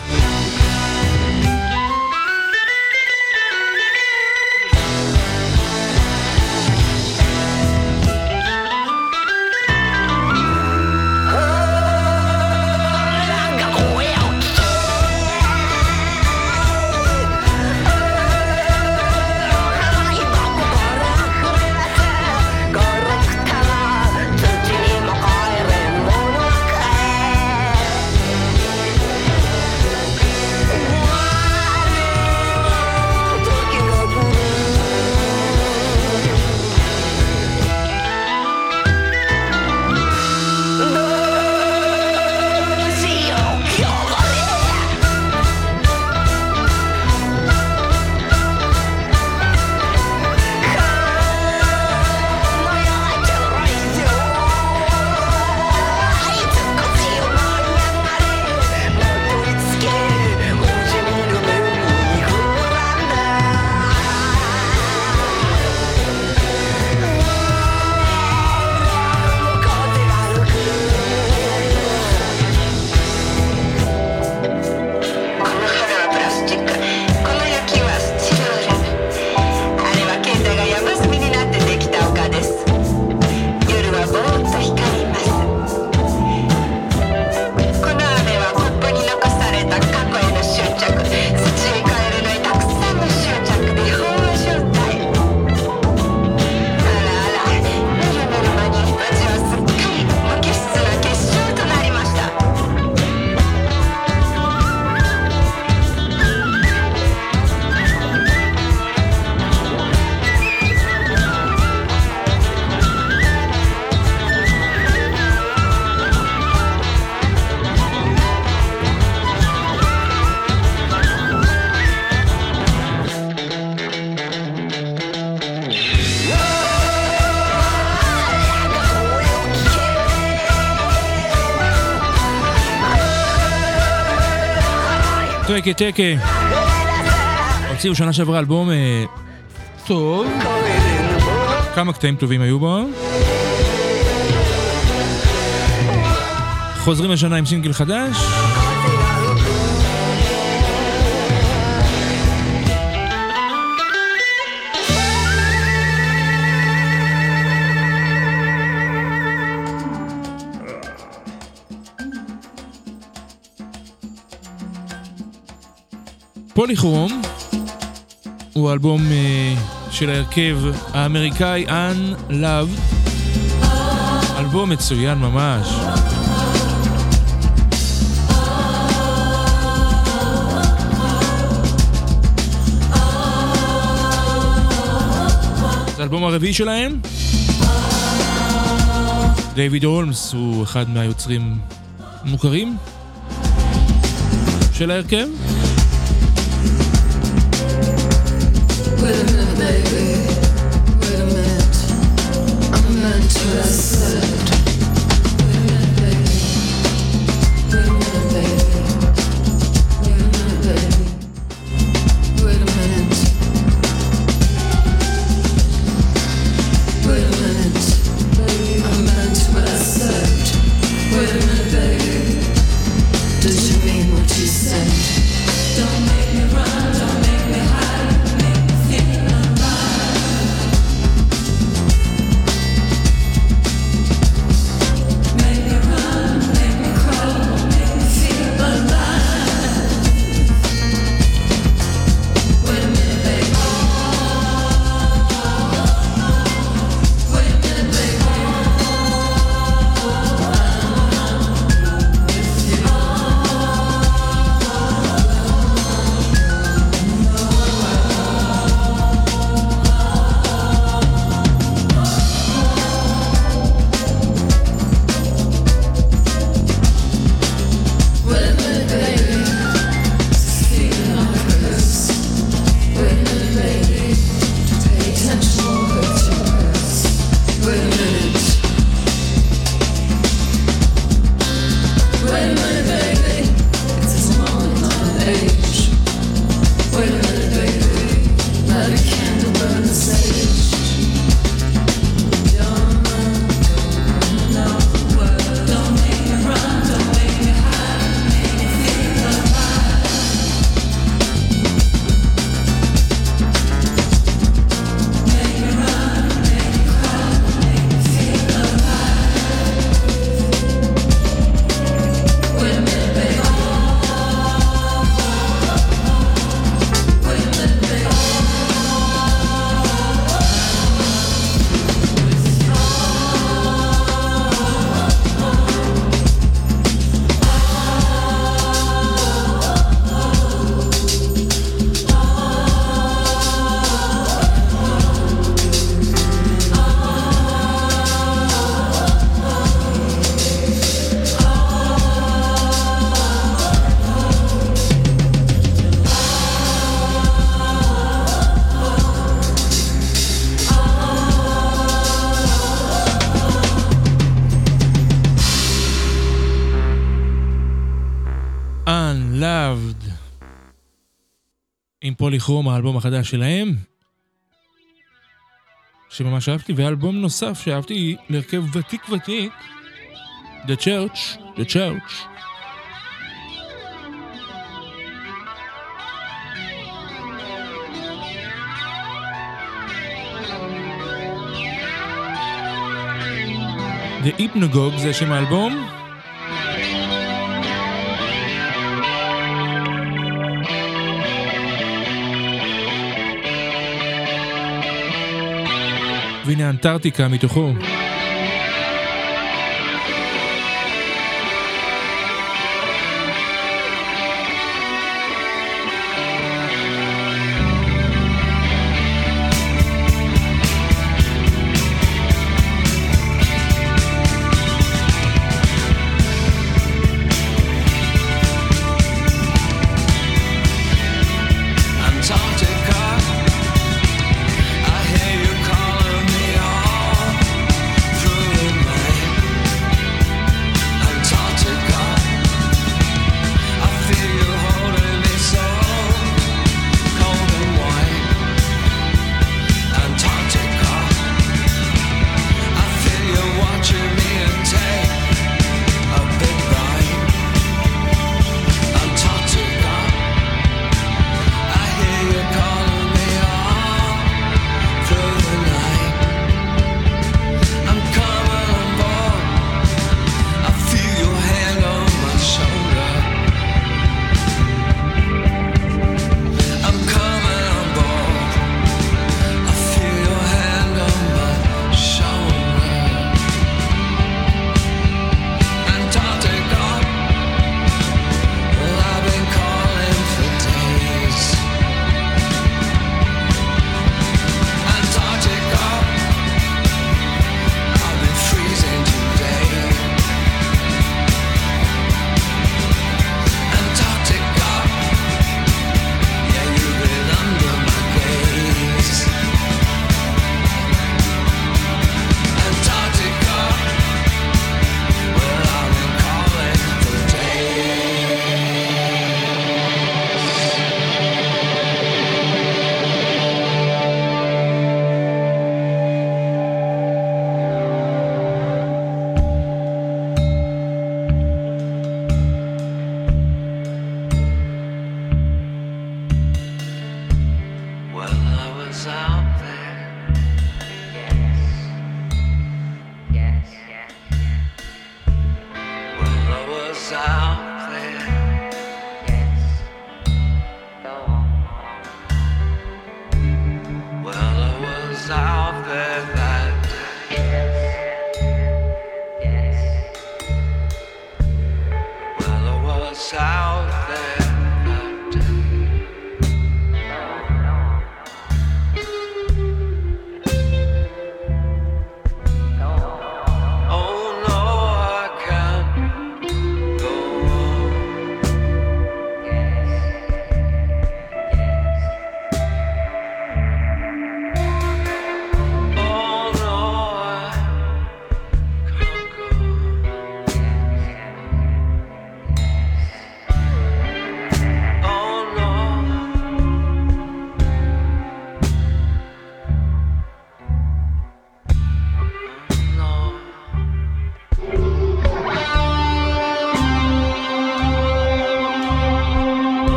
טקה טקה. הוציאו שנה שעברה אלבום אה, טוב. כמה קטעים טובים היו בו. חוזרים השנה עם סינגל חדש. פוליכרום הוא אלבום uh, אה, של ההרכב האמריקאי Un Love. אלבום מצוין ממש. זה האלבום הרביעי שלהם. דייוויד הולמס הוא אחד מהיוצרים המוכרים של ההרכב. Wait a minute. I'm interested. פוליכרום, האלבום החדש שלהם, שממש אהבתי, ואלבום נוסף שאהבתי מרכב ותיק ותיק, The Church, The Church. The Hypnagogue זה שם האלבום. והנה אנטארקטיקה מתוכו.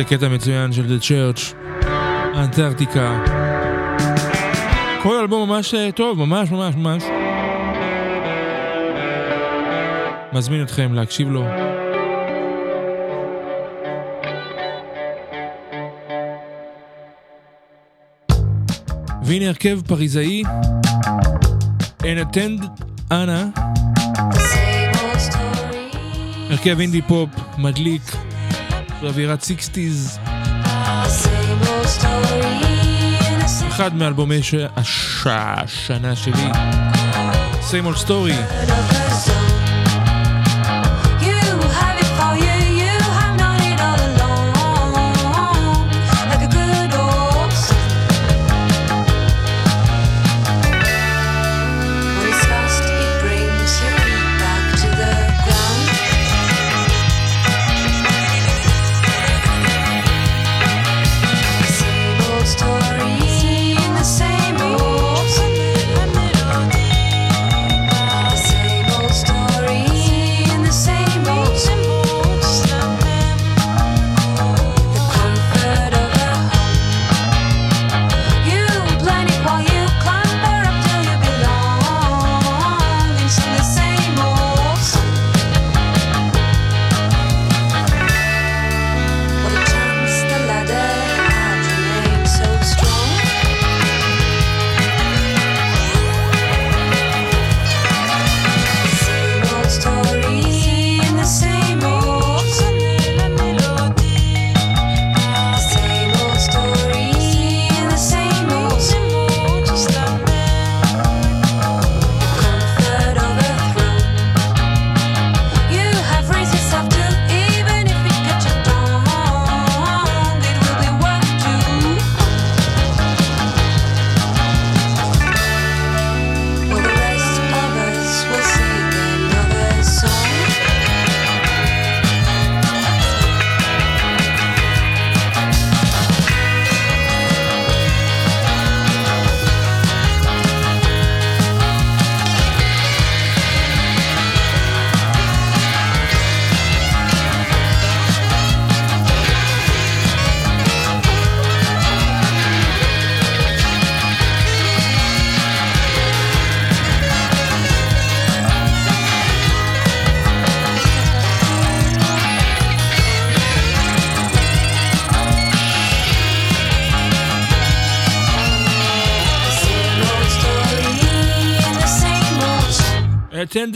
איזה קטע מצוין של The Church, אנטרקטיקה. כל אלבום ממש אה, טוב, ממש ממש ממש. מזמין אתכם להקשיב לו. והנה הרכב פריזאי, An Attend Anna, הרכב אינדי פופ, מדליק, באווירת 60's. אחד מאלבומי השנה שלי, same old story.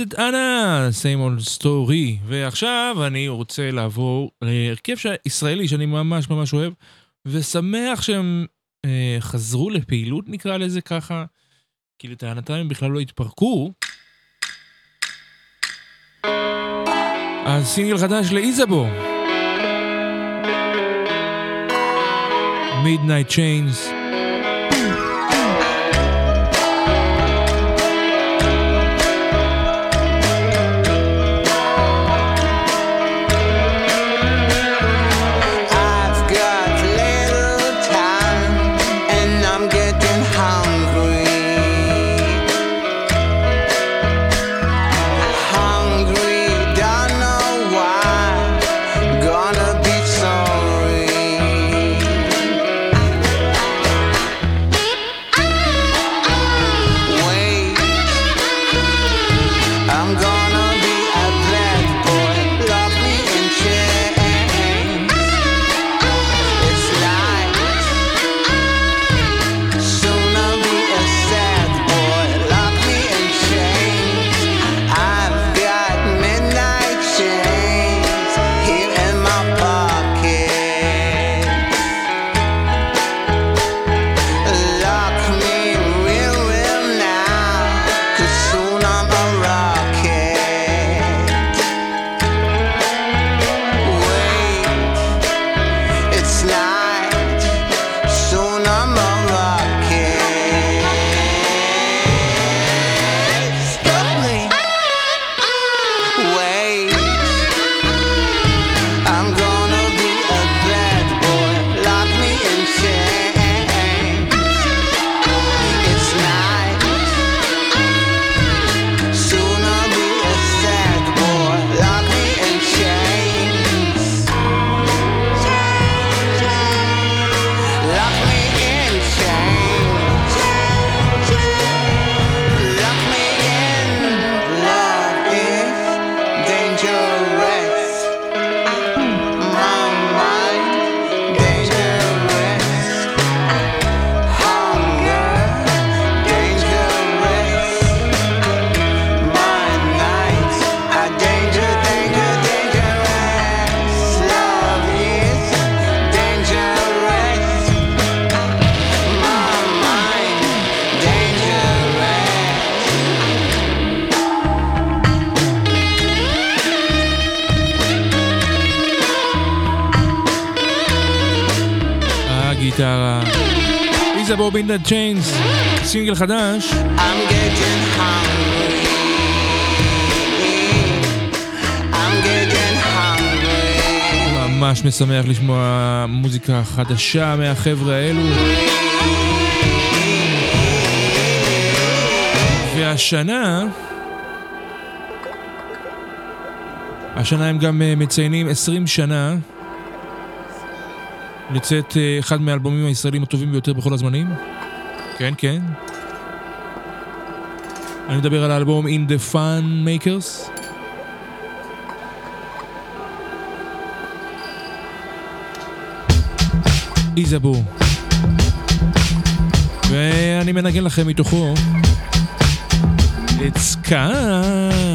Attended אנה, same old story. ועכשיו אני רוצה לעבור להרכב ישראלי שאני ממש ממש אוהב, ושמח שהם אה, חזרו לפעילות נקרא לזה ככה, כי לטענתם הם בכלל לא התפרקו. אז סינגל חדש לאיזבו. Midnight Chains. איזבו בינדד צ'יינס, סינגל חדש. ממש משמח לשמוע מוזיקה חדשה מהחבר'ה האלו. והשנה... השנה הם גם אה, מציינים 20 שנה לצאת אה, אחד מהאלבומים הישראלים הטובים ביותר בכל הזמנים. כן, כן. אני מדבר על האלבום In the Fun Makers. איזבו. ואני מנגן לכם מתוכו. It's kind.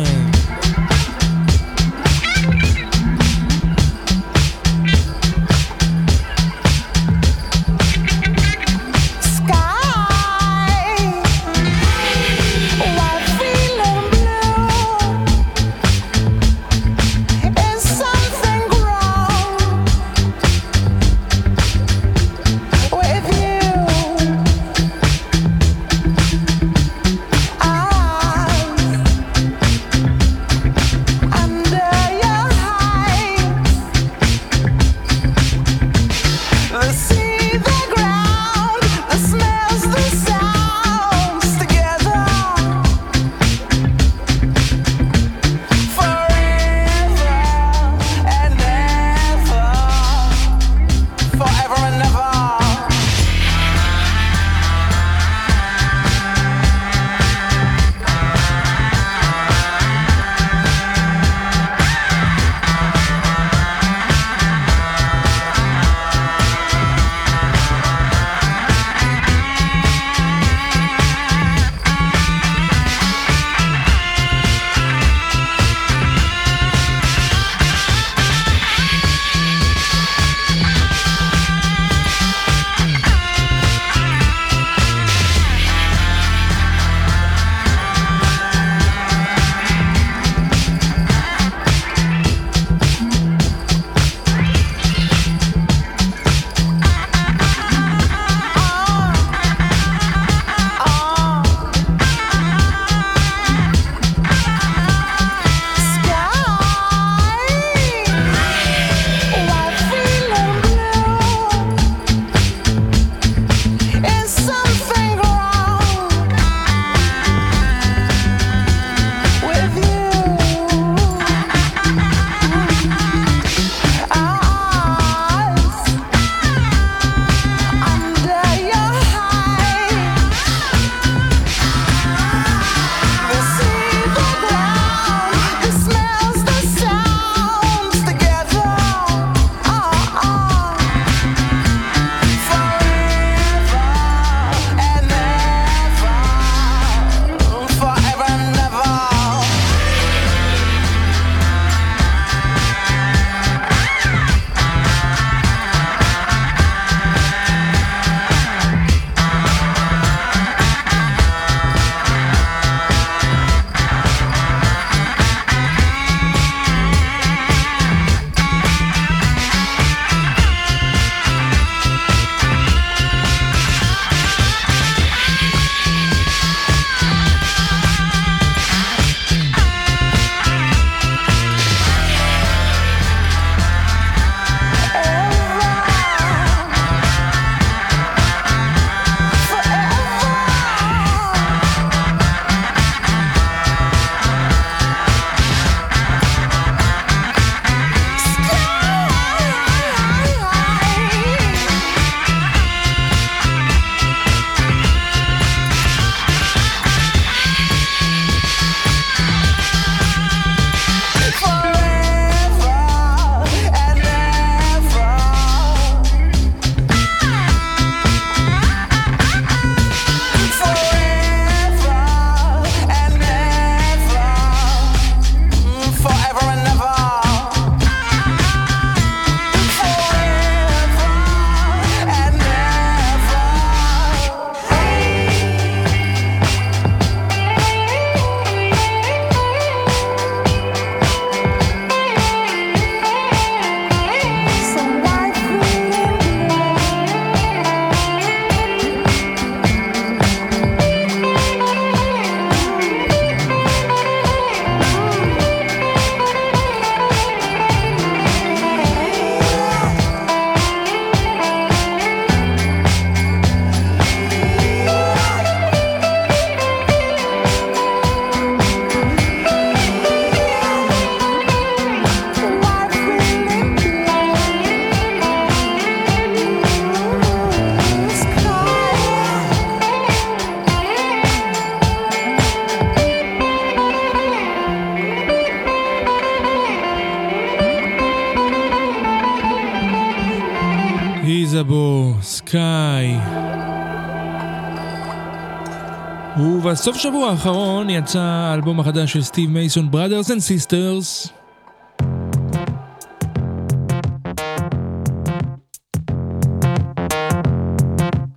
ובסוף שבוע האחרון יצא האלבום החדש של סטיב מייסון, Brothers and Sisters.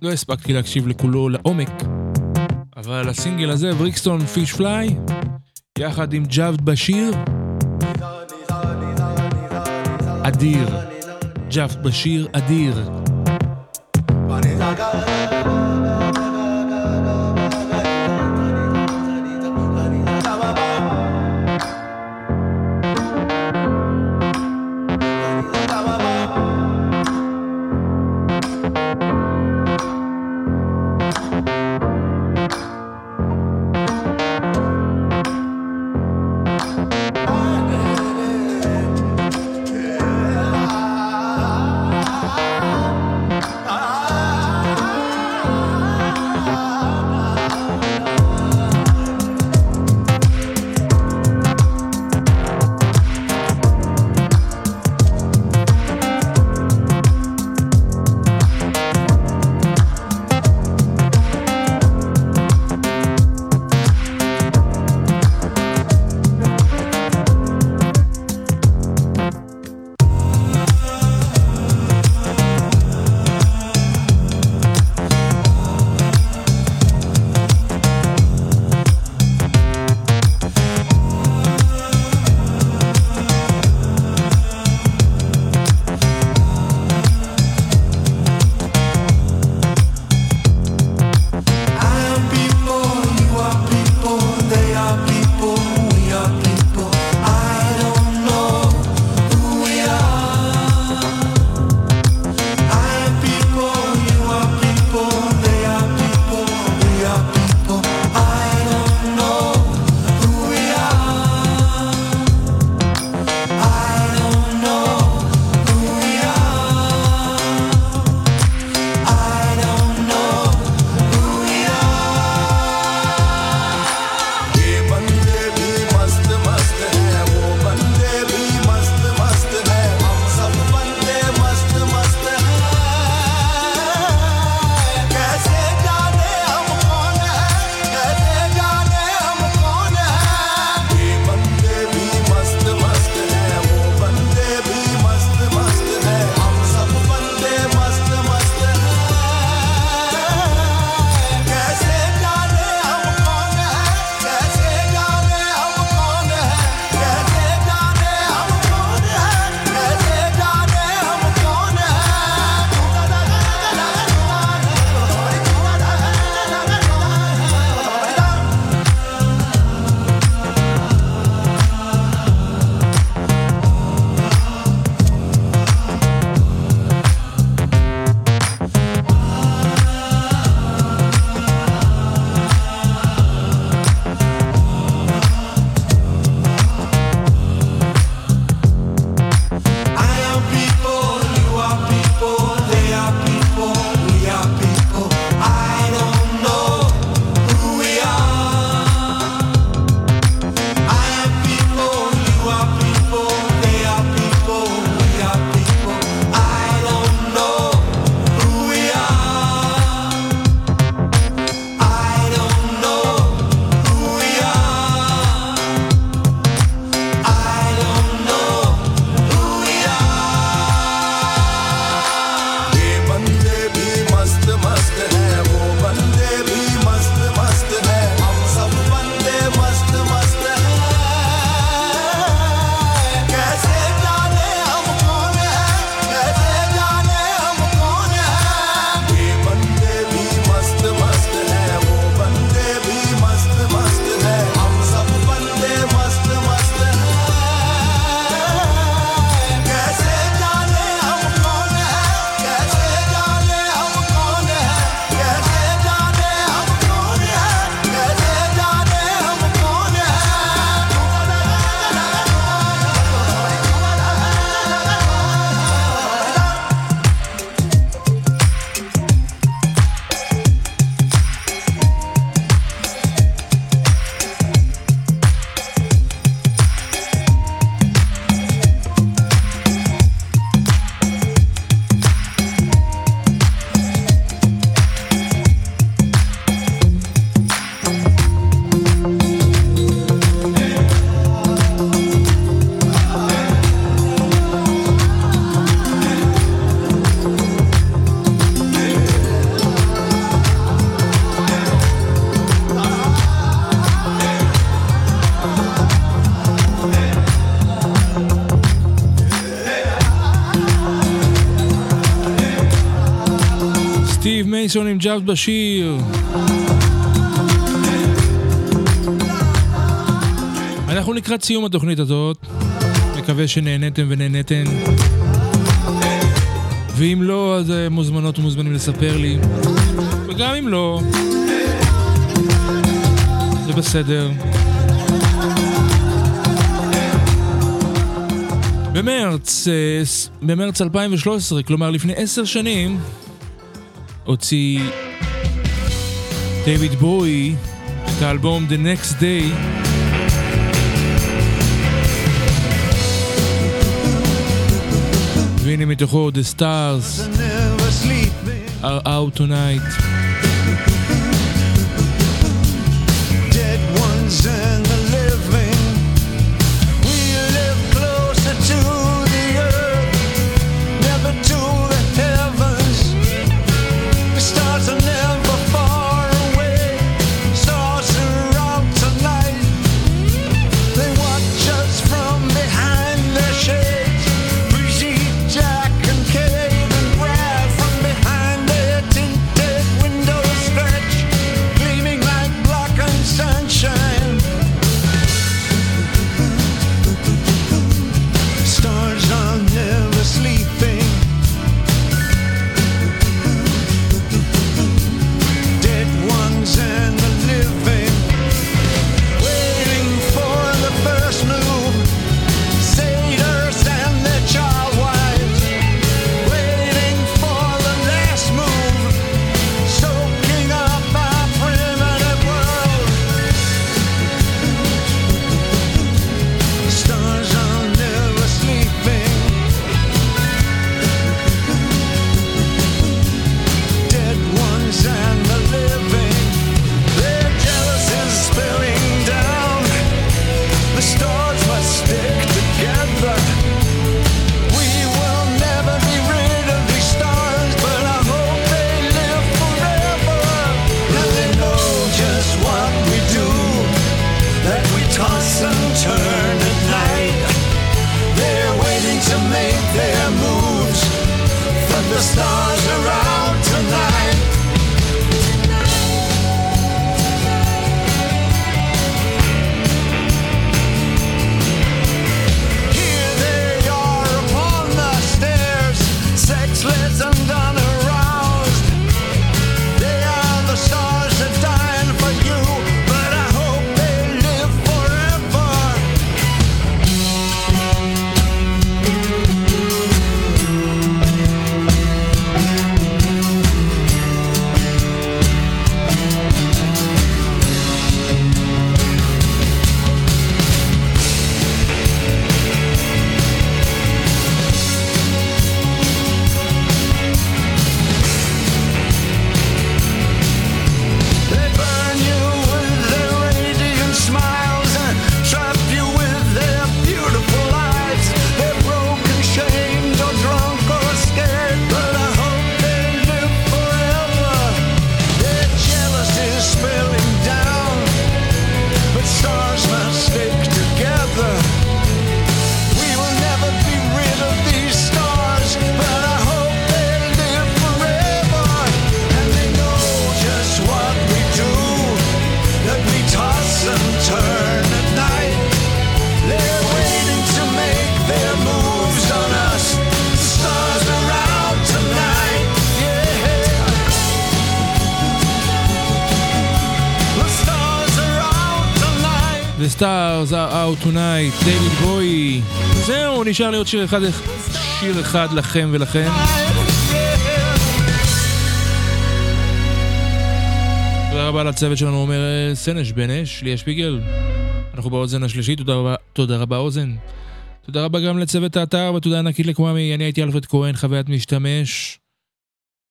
לא הספקתי להקשיב לכולו לעומק, אבל הסינגל הזה, בריקסטון פיש פליי, יחד עם ג'אבד בשיר, אדיר. ג'אבד בשיר אדיר. סטיב מייסון עם ג'אב בשיר. אנחנו לקראת סיום התוכנית הזאת. מקווה שנהניתם ונהניתן. ואם לא, אז אה, מוזמנות ומוזמנים לספר לי. וגם אם לא, זה בסדר. במרץ, אה, במרץ 2013, כלומר לפני עשר שנים, הוציא דיוויד בואי את האלבום The Next Day. והנה מתוכו The Stars are out tonight. Tonight, דיוויד בואי. זהו, נשאר לי עוד שיר אחד, שיר אחד לכם ולכן. תודה רבה לצוות שלנו, אומר אה, סנש, בן אש, ליה שפיגל. אנחנו באוזן השלישית, תודה רבה, תודה רבה אוזן. תודה רבה גם לצוות האתר, ותודה ענקית לקוואמי, אני הייתי אלפרד כהן, חוויית משתמש.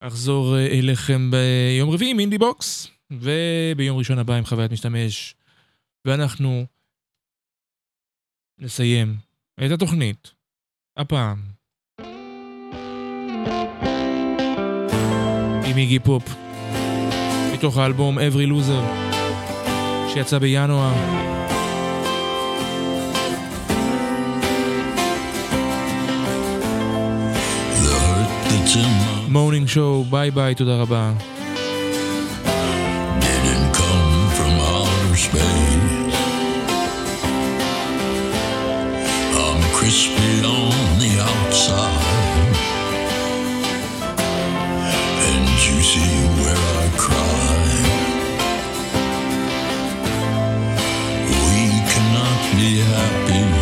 אחזור אה, אליכם ביום רביעי עם אינדי בוקס, וביום ראשון הבא עם חוויית משתמש. ואנחנו לסיים את התוכנית, הפעם. עם איגי פופ, מתוך האלבום Every Loser, שיצא בינואר. Morning Show, ביי ביי, תודה רבה. Didn't come from outer space. spit on the outside. And you see where I cry. We cannot be happy.